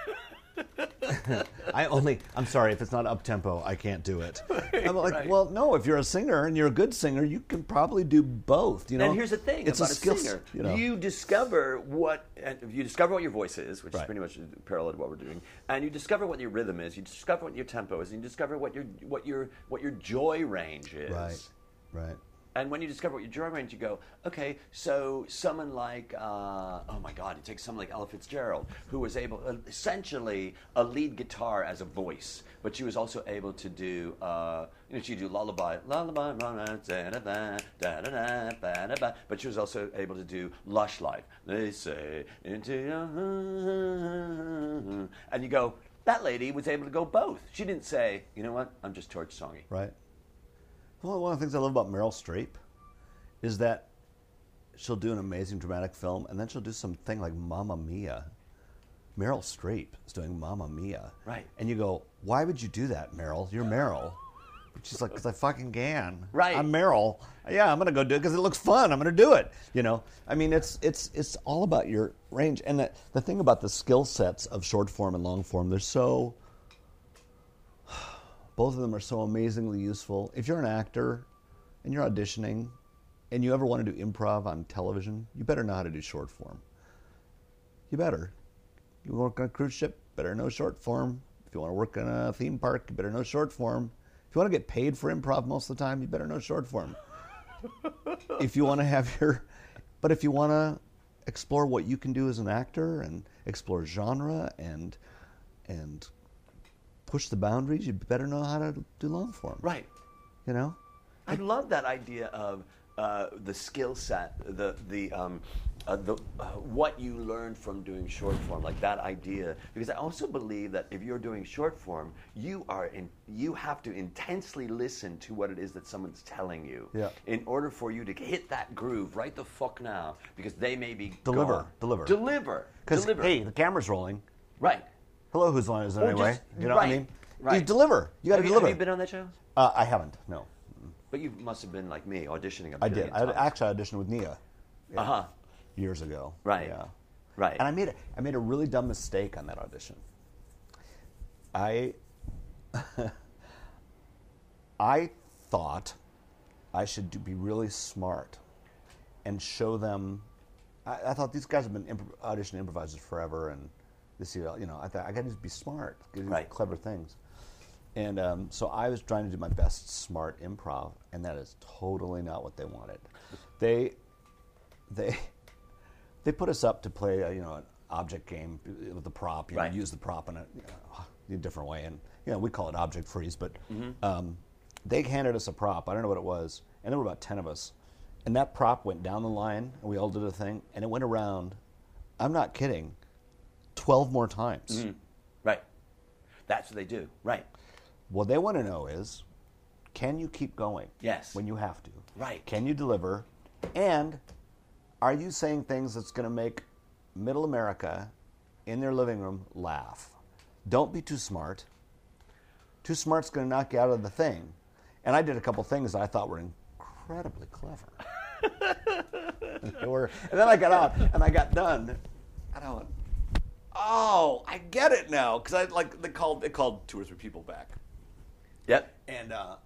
[LAUGHS] I only. I'm sorry if it's not up tempo, I can't do it. [LAUGHS] I'm like, right. well, no. If you're a singer and you're a good singer, you can probably do both. You know. and here's the thing it's about a skill. singer. You know. discover what and you discover what your voice is, which is pretty much parallel to what we're doing, and you discover what your rhythm is. You discover what your tempo is, and you discover what your what your what your joy range is. right. Right. And when you discover what your joy range, you go, okay, so someone like, uh, oh my God, you take someone like Ella Fitzgerald, who was able, uh, essentially, a lead guitar as a voice, but she was also able to do, uh, you know, she'd do lullaby, lullaby, but she was also able to do lush life. They say into and you go, that lady was able to go both. She didn't say, you know what, I'm just torch songy. Right. Well, one of the things I love about Meryl Streep is that she'll do an amazing dramatic film, and then she'll do something like Mamma Mia. Meryl Streep is doing Mamma Mia. Right. And you go, why would you do that, Meryl? You're Meryl. She's like, because I fucking can. Right. I'm Meryl. Yeah, I'm gonna go do it because it looks fun. I'm gonna do it. You know. I mean, it's it's it's all about your range. And the the thing about the skill sets of short form and long form, they're so both of them are so amazingly useful. If you're an actor and you're auditioning and you ever want to do improv on television, you better know how to do short form. You better. You work on a cruise ship, better know short form. If you want to work in a theme park, you better know short form. If you want to get paid for improv most of the time, you better know short form. [LAUGHS] if you want to have your, but if you want to explore what you can do as an actor and explore genre and and push the boundaries, you better know how to do long form. Right. You know? I love that idea of uh, the skill set, the the um, uh, the uh, what you learn from doing short form, like that idea. Because I also believe that if you're doing short form, you are in, you have to intensely listen to what it is that someone's telling you. Yeah. In order for you to hit that groove right the fuck now, because they may be Deliver, gone. deliver. deliver, Because deliver. hey, the camera's rolling. right. Hello, whose line is it anyway? just- you know what I right, mean? right. You deliver. You got to have deliver. have you been on that show? uh, I haven't. No, But you must have been like me, auditioning. a I did. I actually auditioned with Nia Uh huh. years ago. Right. Yeah. Right. And I made a, I made a really dumb mistake on that audition. I [LAUGHS] I thought I should do, be really smart and show them. I, I thought these guys have been improv, audition improvisers forever, and this year, you know, I thought I got to be smart, Right. clever things. And um, so I was trying to do my best smart improv, and that is totally not what they wanted. They they they put us up to play a, you know an object game with the prop you Right. know use the prop in a, you know, in a different way and you know we call it object freeze but Mm-hmm. um, they handed us a prop i don't know what it was and there were about 10 of us and that prop went down the line and we all did a thing and it went around i'm not kidding 12 more times Mm-hmm. Right. That's what they do. Right. what they want to know is can you keep going Yes. when you have to Right. can you deliver and are you saying things that's going to make middle america in their living room laugh don't be too smart too smart's going to knock you out of the thing and i did a couple things that i thought were incredibly clever [LAUGHS] and, then i got out and i got done i went oh, I get it now. Because I like they called they called two or three people back. Yep. And uh,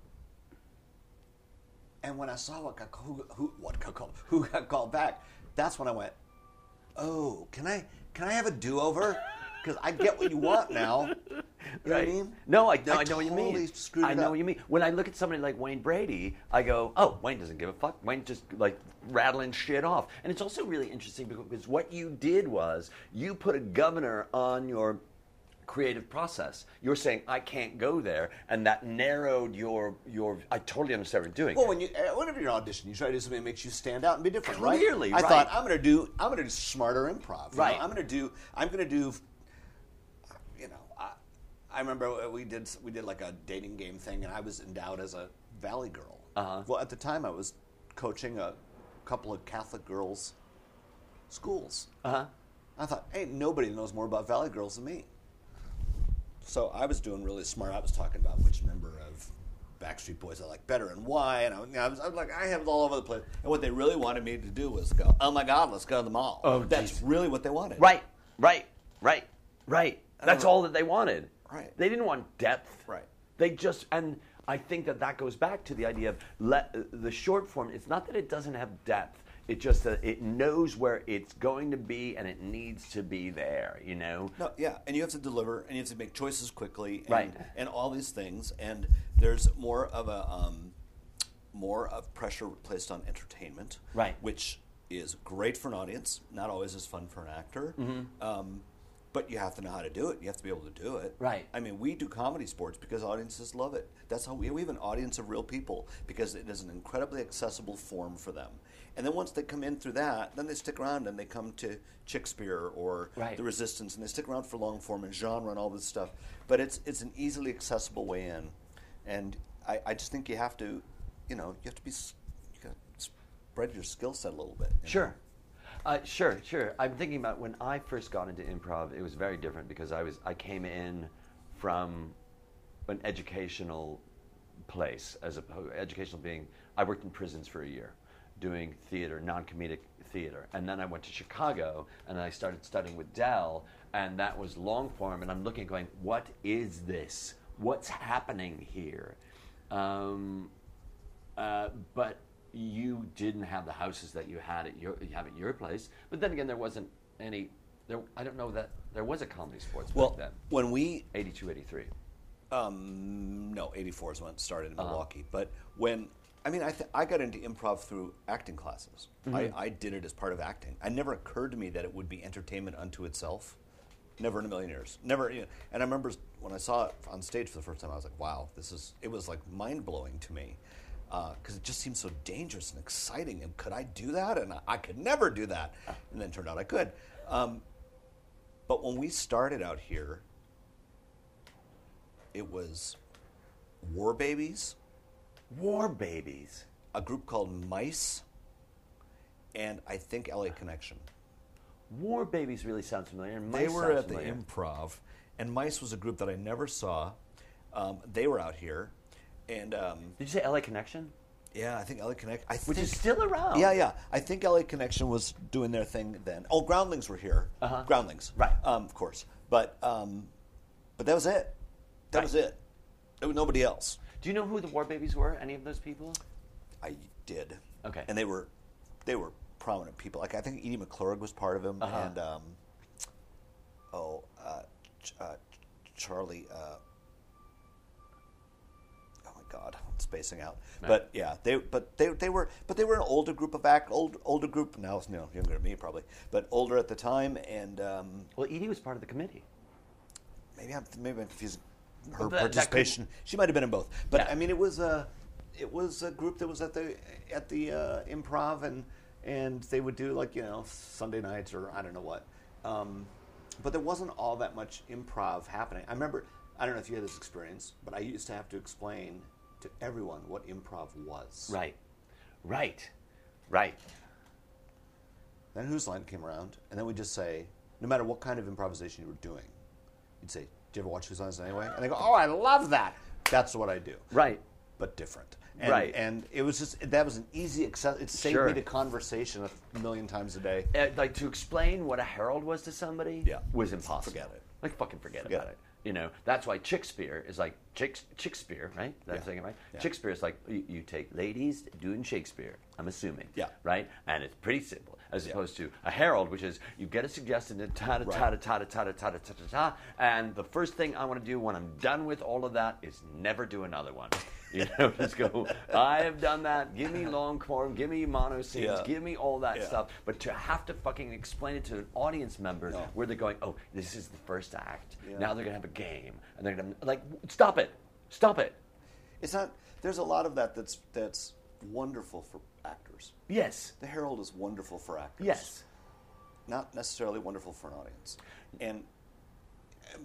and when I saw what got who, who what got called who got called back, that's when I went, oh, can I can I have a do over? Because I get what you want now. You know what I mean? No, I, no, I, I know what you mean. I know up. what you mean. When I look at somebody like Wayne Brady, I go, "Oh, Wayne doesn't give a fuck. Wayne just like rattling shit off." And it's also really interesting because what you did was you put a governor on your creative process. You're saying I can't go there, and that narrowed your your. I totally understand what you're doing. Well, when you uh, whenever you're auditioning, you try to do something that makes you stand out and be different, Clearly, right? I right. thought I'm going to do I'm going to do smarter improv. you know? Right. I'm going to do I'm going to do. I, remember we did we did like a dating game thing, and I was endowed as a Valley girl. Uh-huh. Well, at the time, I was coaching a couple of Catholic girls' schools. uh huh. I thought, ain't nobody knows more about Valley Girls than me. So I was doing really smart. I was talking about which member of Backstreet Boys I like better and why. And I, was- I was, I was like, I have it all over the place. And what they really wanted me to do was go, oh my God, let's go to the mall. Oh, That's geez. really what they wanted. Right, right, right, right. That's all that they wanted. Right. They didn't want depth. Right. They just and I think that that goes back to the idea of let, the short form. It's not that it doesn't have depth. It's just that it knows where it's going to be and it needs to be there. You know. No, yeah, and you have to deliver, and you have to make choices quickly, and, Right. And all these things, and there's more of a um, more of pressure placed on entertainment, Right. Which is great for an audience, not always as fun for an actor. Mm-hmm. Um, but you have to know how to do it. You have to be able to do it. Right. I mean, we do ComedySportz because audiences love it. That's how we, we have an audience of real people because it is an incredibly accessible form for them. And then once they come in through that, then they stick around and they come to Shakespeare or Right. the Resistance, and they stick around for long form and genre and all this stuff. But it's it's an easily accessible way in, and I, I just think you have to, you know, you have to be you spread your skill set a little bit. Sure. know? Uh, sure, sure. I'm thinking about when I first got into improv, it was very different because I was I came in from an educational place as a educational being I worked in prisons for a year doing theater, non-comedic theater. And then I went to Chicago and I started studying with Del and that was long form and I'm looking going, what is this? What's happening here? Um, uh, but you didn't have the houses that you had at your you have at your place. But then again, there wasn't any. There, I don't know that there was a ComedySportz Well, back then. when we 82, 83. Um, no, 84 is when it started in Uh-huh. Milwaukee. But when, I mean, I, th- I got into improv through acting classes. Mm-hmm. I, I did it as part of acting. It never occurred to me that it would be entertainment unto itself. Never in a million years. Never. You know, and I remember when I saw it on stage for the first time, I was like, wow, this is, it was like mind blowing to me. Because it just seemed so dangerous and exciting. And could I do that? And I, I could never do that. And then it turned out I could. Um, but when we started out here, it was War Babies, War babies. a group called Mice, and I think LA Connection. War babies really sounds familiar. and They were at the. Improv, and Mice was a group that I never saw. Um, they were out here, and um, Did you say LA Connection? yeah, I think LA Connection, Which think, is still around. Yeah, yeah. I think LA Connection was doing their thing then. Oh, Groundlings were here. Uh-huh. Groundlings, Right. Um, of course, but um, but that was it. That Right. was it. There was nobody else. Do you know who the War babies were? Any of those people? I did. Okay. And they were, they were prominent people. Like I think Edie McClurg was part of them, Uh-huh. and um, oh, uh, Ch- uh, Charlie. Uh, God, I'm spacing out. Right. But yeah, they but they they were but they were an older group of act old older group now you know younger than me probably but older at the time and um, Well, Edie was part of the committee. maybe I'm maybe I'm confusing her Well, that- that participation. She might have been in both, but Yeah. I mean, it was a it was a group that was at the at the uh, improv and and they would do like you know Sunday nights or I don't know what, um, but there wasn't all that much improv happening. I remember I don't know if you had this experience, but I used to have to explain to everyone what improv was. Right. Right. Right. Then Whose Line came around, and then we'd just say, no matter what kind of improvisation you were doing, you'd say, "Do you ever watch Whose Lines Anyway?" And they go, "Oh, I love that." That's what I do. Right. but different. And, Right. And it was just that was an easy access. It saved Sure. me the conversation a million times a day. Uh, like to explain what a Harold was to somebody Yeah. was impossible. Forget it. Like fucking forget, Forget about it. it. You know, that's why Shakespeare is like Shakespeare, right? That's yeah. right. Yeah. Shakespeare is like you, you, take ladies doing Shakespeare. I'm assuming. Yeah. Right. And it's pretty simple as yeah. opposed to a Harold, which is you get a suggestion, ta da ta da ta da ta da ta da ta da, and the first thing I want to do when I'm done with all of that is never do another one. You know, [LAUGHS] just go. I have done that. Give me long form. Give me mono scenes. Yeah. Give me all that Yeah. stuff. But to have to fucking explain it to an audience member No. where they're going, oh, this is the first act. Yeah. Now they're gonna have a game, and they're gonna like, stop it, stop it. It's not. There's a lot of that that's that's wonderful for actors. Yes, The Harold is wonderful for actors. yes, Not necessarily wonderful for an audience, and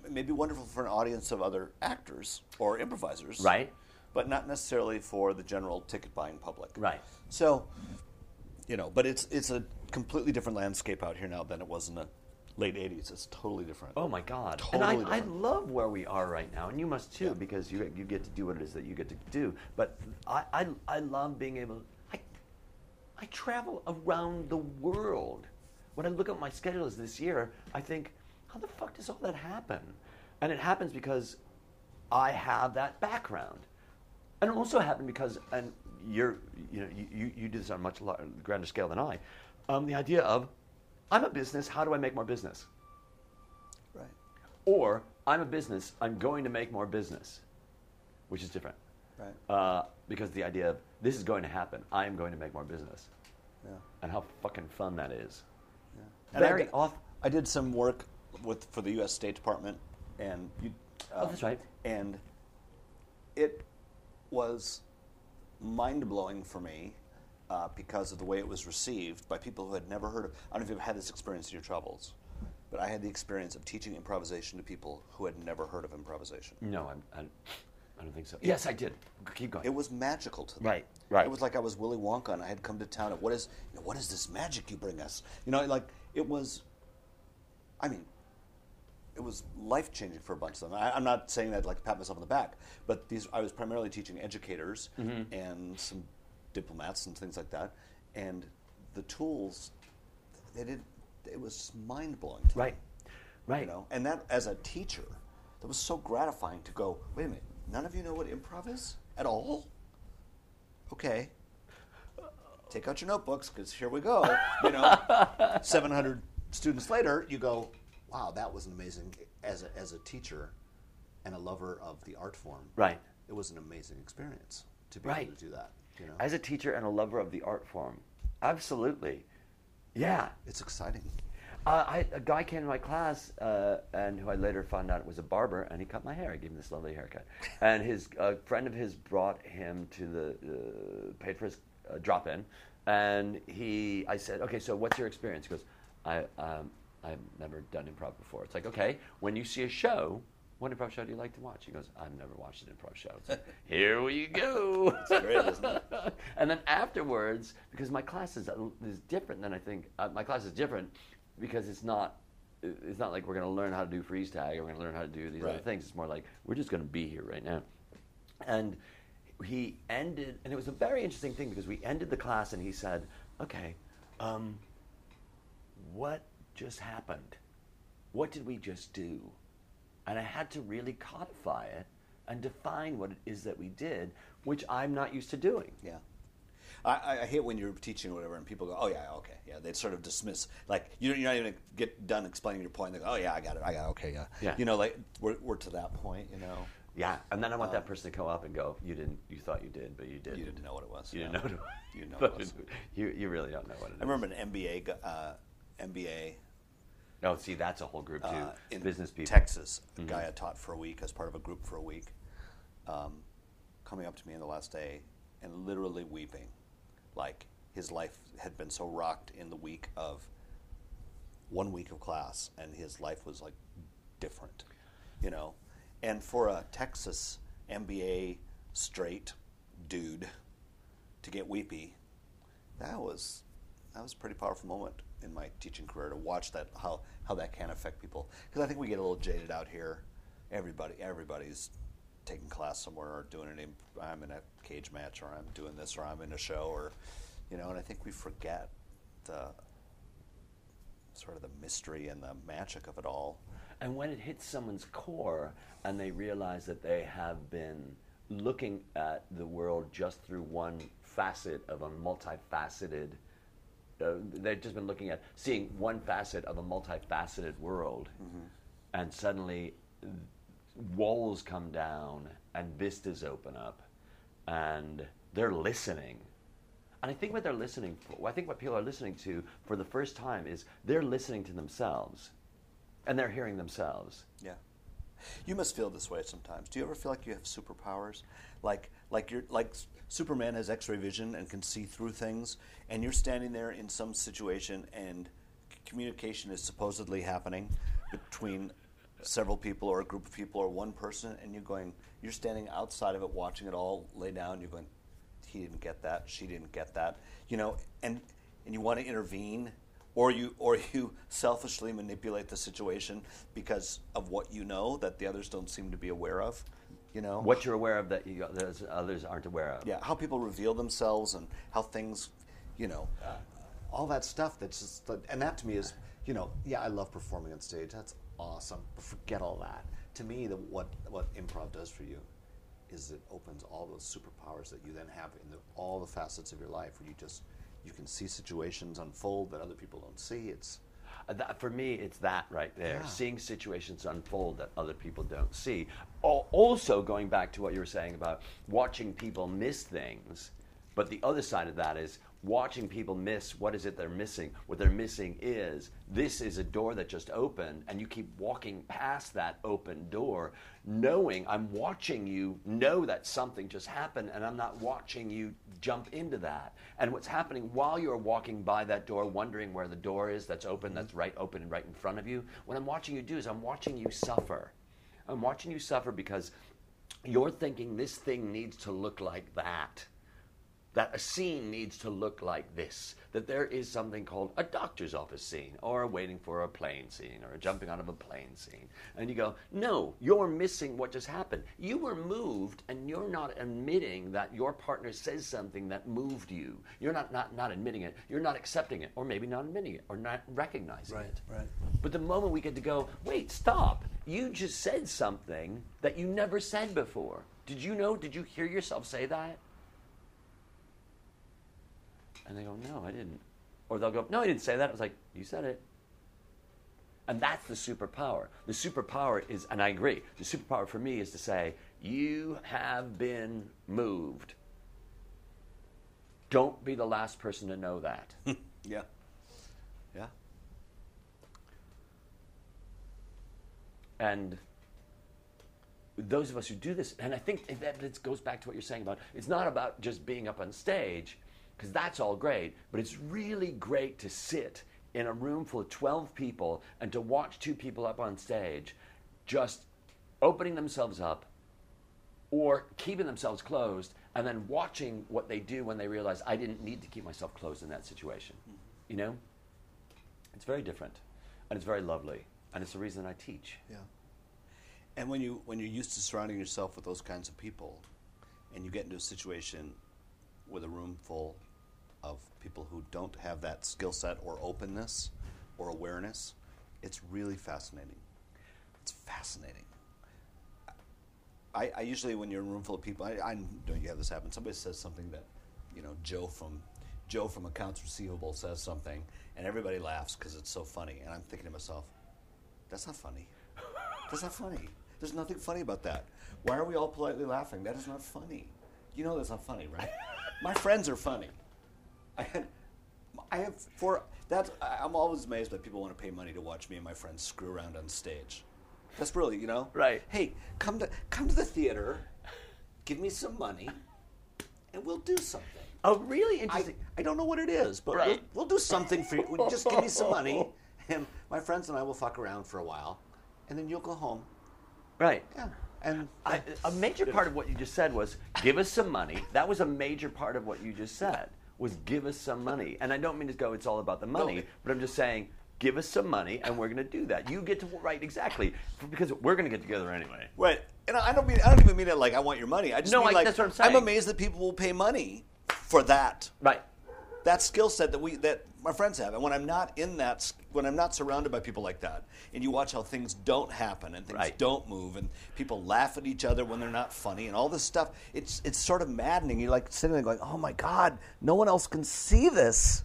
maybe wonderful for an audience of other actors or improvisers. Right. But not necessarily for the general ticket buying public. right. So, you know, but it's it's a completely different landscape out here now than it was in the late '80s. It's totally different. Oh my God! Totally and I, I love where we are right now, and you must too, Yeah. because you you get to do what it is that you get to do. But I I, I love being able. I I travel around the world. When I look at my schedules this year, I think, how the fuck does all that happen? And it happens because I have that background, and it also happened because and you're you know you, you, do this on a much larger, grander scale than I. Um, the idea of I'm a business. How do I make more business? Right. Or I'm a business, I'm going to make more business, which is different. Right. Uh, because the idea of this is going to happen, I am going to make more business. Yeah. And how fucking fun that is. And I Very did- off. I did some work with for the U.S. State Department, and you. Oh, that's right. And it was mind blowing for me uh, because of the way it was received by people who had never heard of. I don't know if you've had this experience in your travels, but I had the experience of teaching improvisation to people who had never heard of improvisation. No, I'm, I, I don't think so. Yes, I did. Keep going. It was magical to them. Right, right. It was like I was Willy Wonka, and I had come to town. And what is, you know, what is this magic you bring us? You know, like it was. I mean, it was life changing for a bunch of them. I, I'm not saying that like to pat myself on the back, but these I was primarily teaching educators Mm-hmm. and some diplomats and things like that, and the tools they did. It was mind blowing. right. Right. You know, and that as a teacher, that was so gratifying to go. Wait a minute, none of you know what improv is at all. Okay, take out your notebooks because here we go. You know, [LAUGHS] seven hundred students later, you go, wow, that was an amazing. As a, as a teacher, and a lover of the art form, Right. It was an amazing experience to be Right. able to do that. You know, As a teacher and a lover of the art form, absolutely. Yeah. it's exciting. Uh, I, a guy came to my class, uh, and who I later found out was a barber, and he cut my hair. I gave him this lovely haircut. And his a friend of his brought him to the uh, paid for his uh, drop in, and he. I said, okay, so what's your experience? He goes, I um, I've never done improv before. It's like, okay, when you see a show. What improv show do you like to watch? He goes, I've never watched an improv show. It's like, [LAUGHS] Here we go. [LAUGHS] It's great, isn't it? [LAUGHS] and then afterwards, because my class is, is different than I think, uh, my class is different because it's not, it's not like we're going to learn how to do freeze tag or we're going to learn how to do these other things. It's more like we're just going to be here right now. And he ended, and it was a very interesting thing because we ended the class and he said, okay, um, what just happened? What did we just do? And I had to really codify it and define what it is that we did, which I'm not used to doing. Yeah. I, I- I hate when you're teaching or whatever, and people go, "Oh yeah, okay, yeah." They sort of dismiss, like you're, you're not even gonna get done explaining your point. They go, "Oh yeah, I got it, I got it, okay, yeah." Yeah. You know, like we're, we're to that point, you know. Yeah, and then I want that person to come up and go, "You didn't. You thought you did, but you didn't. You didn't know what it was. You yeah. didn't know. You didn't know what it was. [LAUGHS] You you really don't know what it is. I remember an MBA, uh, MBA Oh, see, that's a whole group too. uh, in Business people. Texas. A Mhm. guy I taught for a week as part of a group for a week, um, coming up to me in the last day and literally weeping, like his life had been so rocked in the week of one week of class, and his life was like different, you know. And for a Texas MBA straight dude to get weepy, that was that was a pretty powerful moment in my teaching career to watch that how how that can affect people because I think we get a little jaded out here. Everybody everybody's taking class somewhere or doing an imp- I'm in a cage match or I'm doing this or I'm in a show or you know and I think we forget the sort of the mystery and the magic of it all. And when it hits someone's core and they realize that they have been looking at the world just through one facet of a multifaceted, uh, they've just been looking at seeing one facet of a multifaceted world, and suddenly walls come down and vistas open up, and they're listening. And I think what they're listening for, I think what people are listening to for the first time is they're listening to themselves and they're hearing themselves. Yeah. You must feel this way sometimes. Do you ever feel like you have superpowers? Like like you're like Superman has X-ray vision and can see through things, and you're standing there in some situation, and communication is supposedly happening between several people or a group of people or one person, and you're going, you're standing outside of it, watching it all lay down. You're going, he didn't get that, she didn't get that, you know, and and you want to intervene, or you or you [LAUGHS] selfishly manipulate the situation because of what you know that the others don't seem to be aware of, you know. What you're aware of that you, others, others aren't aware of. Yeah, how people reveal themselves and how things, you know, all that stuff. That's just, and that to me is, you know, yeah, I love performing on stage. That's awesome. But forget all that. To me, the, what what improv does for you is it opens all those superpowers that you then have in the, all the facets of your life, where you just you can see situations unfold that other people don't see. It's Uh, Uh, that- for me, it's that right there. Yeah. Seeing situations unfold that other people don't see. Also, going back to what you were saying about watching people miss things, but the other side of that is watching people miss what is it they're missing. What they're missing is this is a door that just opened, and you keep walking past that open door, knowing I'm watching you know that something just happened, and I'm not watching you jump into that. And what's happening while you're walking by that door, wondering where the door is that's open, mm-hmm. that's right open and right in front of you, what I'm watching you do is I'm watching you suffer. I'm watching you suffer because you're thinking this thing needs to look like that. That a scene needs to look like this. That there is something called a doctor's office scene, or a waiting for a plane scene, or a jumping out of a plane scene. And you go, no, you're missing what just happened. You were moved, and you're not admitting that your partner says something that moved you. You're not, not, not admitting it. You're not accepting it, or maybe not admitting it, or not recognizing it. Right, right. But the moment we get to go, wait, stop. You just said something that you never said before. Did you know? Did you hear yourself say that? And they go, no, I didn't. Or they'll go, no, I didn't say that. I was like, you said it. And that's the superpower. The superpower is, and I agree, the superpower for me is to say, you have been moved. Don't be the last person to know that. [LAUGHS] Yeah. Yeah. And those of us who do this, and I think that goes back to what you're saying about it's not about just being up on stage, because that's all great, but it's really great to sit in a room full of 12 people and to watch two people up on stage just opening themselves up or keeping themselves closed and then watching what they do when they realize I didn't need to keep myself closed in that situation. Mm-hmm. You know? It's very different and it's very lovely and it's the reason I teach. Yeah. And when you when you're used to surrounding yourself with those kinds of people, and you get into a situation with a room full of people who don't have that skill set or openness or awareness, it's really fascinating. It's fascinating. I, I usually, when you're in a room full of people, I, I know you have this happen. Somebody says something that, you know, Joe from Joe from accounts receivable says something, and everybody laughs because it's so funny. And I'm thinking to myself, that's not funny. That's not funny. There's nothing funny about that. Why are we all politely laughing? That is not funny. You know that's not funny, right? My friends are funny. I had, I have for that. I'm always amazed that people want to pay money to watch me and my friends screw around on stage. That's really, you know, Right. Hey, come to come to the theater, give me some money, and we'll do something. Oh, really I, interesting. I don't know what it is, but Right. we'll, we'll do something for you. Just give me some money, [LAUGHS] and my friends and I will fuck around for a while, and then you'll go home. right. Yeah, and I, a major part of what you just said was give us some money. That was a major part of what you just said was give us some money. And I don't mean to go it's all about the money, No. but I'm just saying give us some money and we're going to do that. You get to right exactly because we're going to get together anyway. right. And I don't mean I don't even mean it like I want your money. I just No, mean I- like that's what I'm saying. I'm amazed that people will pay money for that. Right. That skill set that we that my friends have. And when I'm not in that, when I'm not surrounded by people like that, and you watch how things don't happen and things Right. don't move, and people laugh at each other when they're not funny, and all this stuff, it's it's sort of maddening. You're like sitting there going, "Oh my God, no one else can see this.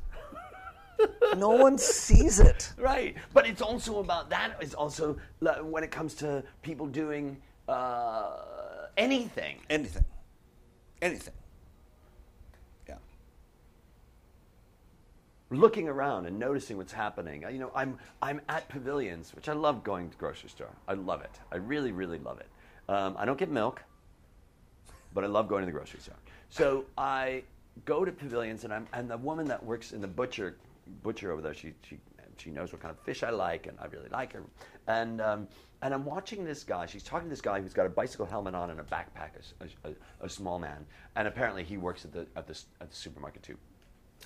[LAUGHS] no one sees it." Right, but it's also about that. It's also when it comes to people doing uh, anything. Anything, anything. Looking around and noticing what's happening. Uh, You know, I'm I'm at pavilions, which I love going to grocery store. I love it. I really, really love it. Um, I don't get milk, but I love going to the grocery store. So I go to pavilions, and I'm and the woman that works in the butcher butcher over there, she she she knows what kind of fish I like, and I really like her. And um, and I'm watching this guy. She's talking to this guy who's got a bicycle helmet on and a backpack, a small man, and apparently he works at the at the at the supermarket too.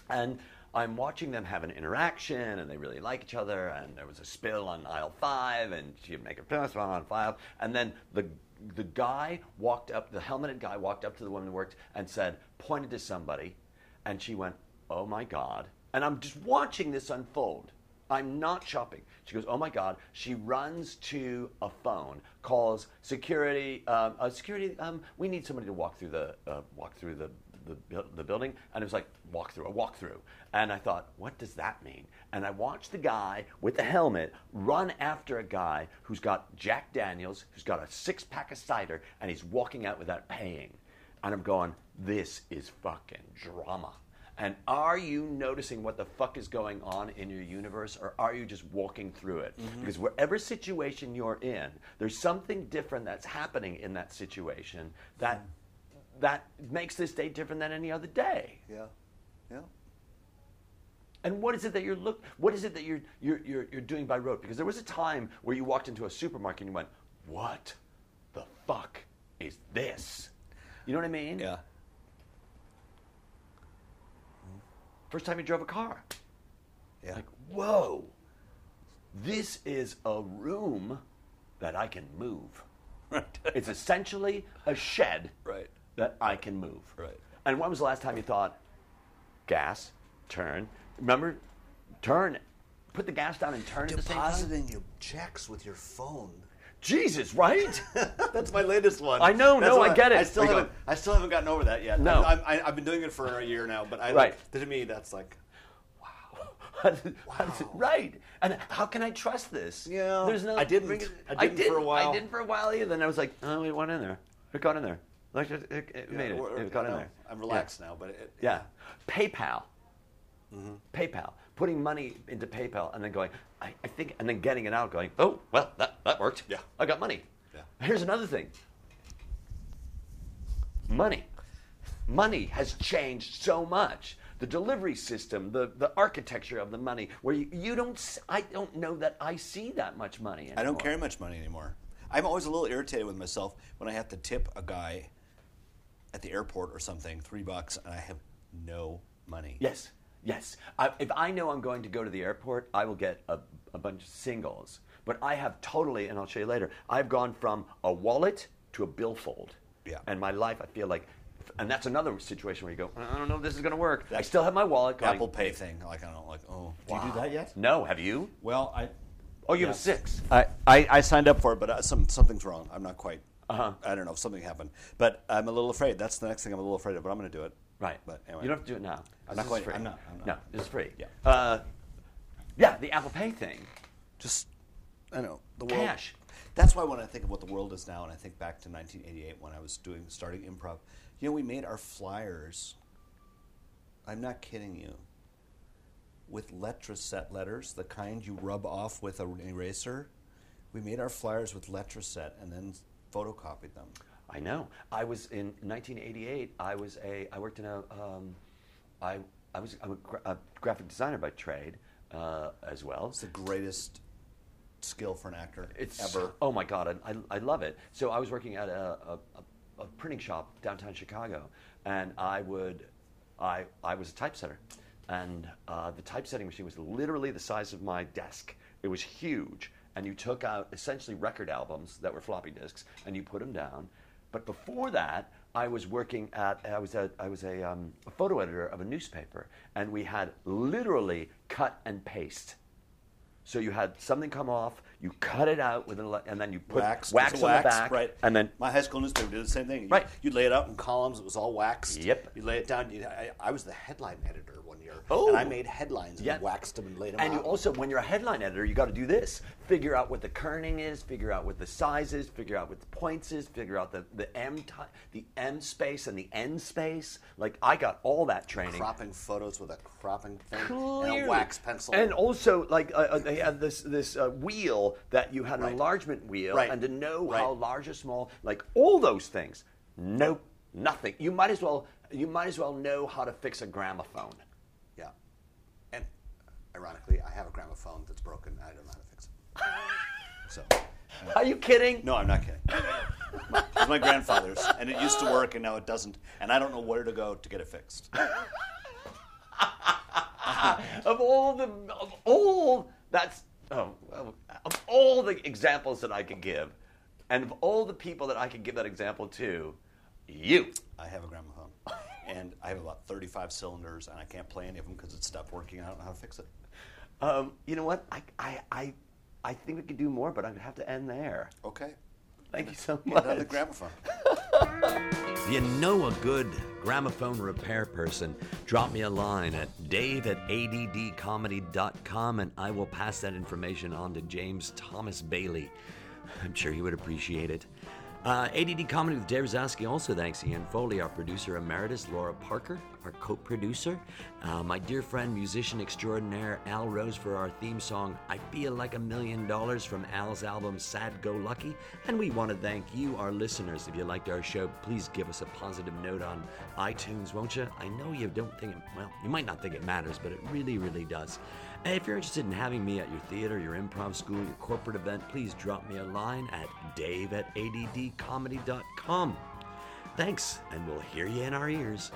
And I'm watching them have an interaction, and they really like each other. And there was a spill on aisle five, and she'd make a pass on aisle five. And then the the guy walked up, the helmeted guy walked up to the woman who worked and said, pointed to somebody, and she went, "Oh my God!" And I'm just watching this unfold. I'm not shopping. She goes, "Oh my God!" She runs to a phone, calls security. Um, uh, security, um, we need somebody to walk through the uh, walk through the the, the building, and it was like walk through, a walk through. And I thought, what does that mean? And I watched the guy with the helmet run after a guy who's got Jack Daniels, who's got a six pack of cider, and he's walking out without paying. And I'm going, this is fucking drama. And are you noticing what the fuck is going on in your universe, or are you just walking through it? Mm-hmm. Because wherever situation you're in, there's something different that's happening in that situation that that makes this day different than any other day. Yeah. Yeah. And what is it that you're look? What is it that you're you're you're, you're doing by road? Because there was a time where you walked into a supermarket and you went, "What the fuck is this?" You know what I mean? Yeah. First time you drove a car, Yeah. like, whoa, this is a room that I can move. [LAUGHS] Right. It's essentially a shed Right. That I can move. Right. And when was the last time you thought, gas, turn? Remember, turn, put the gas down and turn at the same? Depositing your checks with your phone. Jesus, right? [LAUGHS] That's my latest one. I know, That's no, what I get it. I still haven't. I still haven't gotten over that yet. No. I'm, I'm, I've been doing it for a year now, but I Right. to me that's like [LAUGHS] wow. does it- how does it- right. And how can I trust this? Yeah, There's no. I didn't. bring it- I didn't for a while. I didn't for a while either. Then I was like, oh, it went in there. It got in there. Like it, it, it made it. or- It got in there. I'm relaxed now, but it, Yeah. PayPal. Mm-hmm. PayPal. Putting money into PayPal and then going, I, I think, and then getting it out, going, oh, well, that, that worked. Yeah. I got money. Yeah. Here's another thing money. Money has changed so much. The delivery system, the, the architecture of the money, where you, you don't, I don't know that I see that much money anymore. I don't carry much money anymore. I'm always a little irritated with myself when I have to tip a guy at the airport or something three bucks and I have no money. Yes, yes. I, if I know I'm going to go to the airport, I will get a, a bunch of singles. But I have totally, and I'll show you later, I've gone from a wallet to a billfold. Yeah. And my life, I feel like, and that's another situation where you go, I don't know if this is going to work. I still have my wallet going. Apple Pay thing. Like I don't like. Oh, Do you do that yet? No, have you? Well, I. Oh, you have a six. I, I, I signed up for it, but uh, some something's wrong. I'm not quite. Uh-huh. I don't know. If something happened, but I'm a little afraid. That's the next thing I'm a little afraid of. But I'm going to do it. Right. But anyway. You don't have to do it now. I'm not going- free. I'm not- I'm not. No, this is free. Yeah. Uh, yeah, the Apple Pay thing. Just I know the world. Cash. That's why when I think of what the world is now, and I think back to 1988 when I was doing starting improv, you know, we made our flyers. I'm not kidding you. With letraset letters, the kind you rub off with an eraser, we made our flyers with letraset and then photocopied them. I know. I was in 1988. I was a. I worked in a. Um, I I was I'm a, gra- a graphic designer by trade uh, as well. It's the greatest skill for an actor It's ever. Oh my god, I, I, I love it. So I was working at a, a, a, a printing shop downtown Chicago, and I would, I I was a typesetter, and uh, the typesetting machine was literally the size of my desk. It was huge, and you took out essentially record albums that were floppy disks, and you put them down. But before that, I was working at I was a I was a, um, a photo editor of a newspaper, and we had literally cut and paste. So you had something come off, you cut it out with an, ele- and then you put wax, wax, on wax, the back, right? and then my high school newspaper did the same thing. You, Right. you'd lay it out in columns. It was all waxed. Yep. You lay it down. You, I, I was the headline editor one year, Oh. and I made headlines and Yeah. waxed them and laid them And you also, when you're a headline editor, you got to do this: figure out what the kerning is, figure out what the size is, figure out what the points is, figure out the the M ti the M space and the N space. Like I got all that training. cropping photos with a cropping thing and a wax pencil. And also, like uh, uh, they had this this uh, wheel that you had an Right. enlargement wheel, Right. and to know Right. how large or small, like all those things. Nope, nothing. You might as well you might as well know how to fix a gramophone. yeah. And ironically, I have a gramophone that's broken. I don't know how to fix it. [LAUGHS] So, Are you kidding? no, I'm not kidding. It's my grandfather's, and it used to work, and now it doesn't. And I don't know where to go to get it fixed. [LAUGHS] of all the of all that's oh, of of all the examples that I could give, and of all the people that I could give that example to, you. I have a gramophone, [LAUGHS] and I have about 35 cylinders, and I can't play any of them because it stopped working. I don't know how to fix it. Um, you know what? I, I I I think we could do more, but I'd have to end there. Okay. Thank you so much. the gramophone. [LAUGHS] If you know a good gramophone repair person, drop me a line at dave at addcomedy.com and I will pass that information on to James Thomas Bailey. I'm sure he would appreciate it. Uh, ADD Comedy with Dave Razowsky also thanks Ian Foley, our producer emeritus, Laura Parker, our co producer, uh, my dear friend, musician extraordinaire Al Rose for our theme song, I Feel Like a Million Dollars from Al's album Sad Go Lucky. And we want to thank you, our listeners. If you liked our show, please give us a positive note on iTunes, won't you? I know you don't think it, well, you might not think it matters, but it really, really does. Hey, if you're interested in having me at your theater, your improv school, your corporate event, please drop me a line at dave at addcomedy.com. Thanks, and we'll hear you in our ears.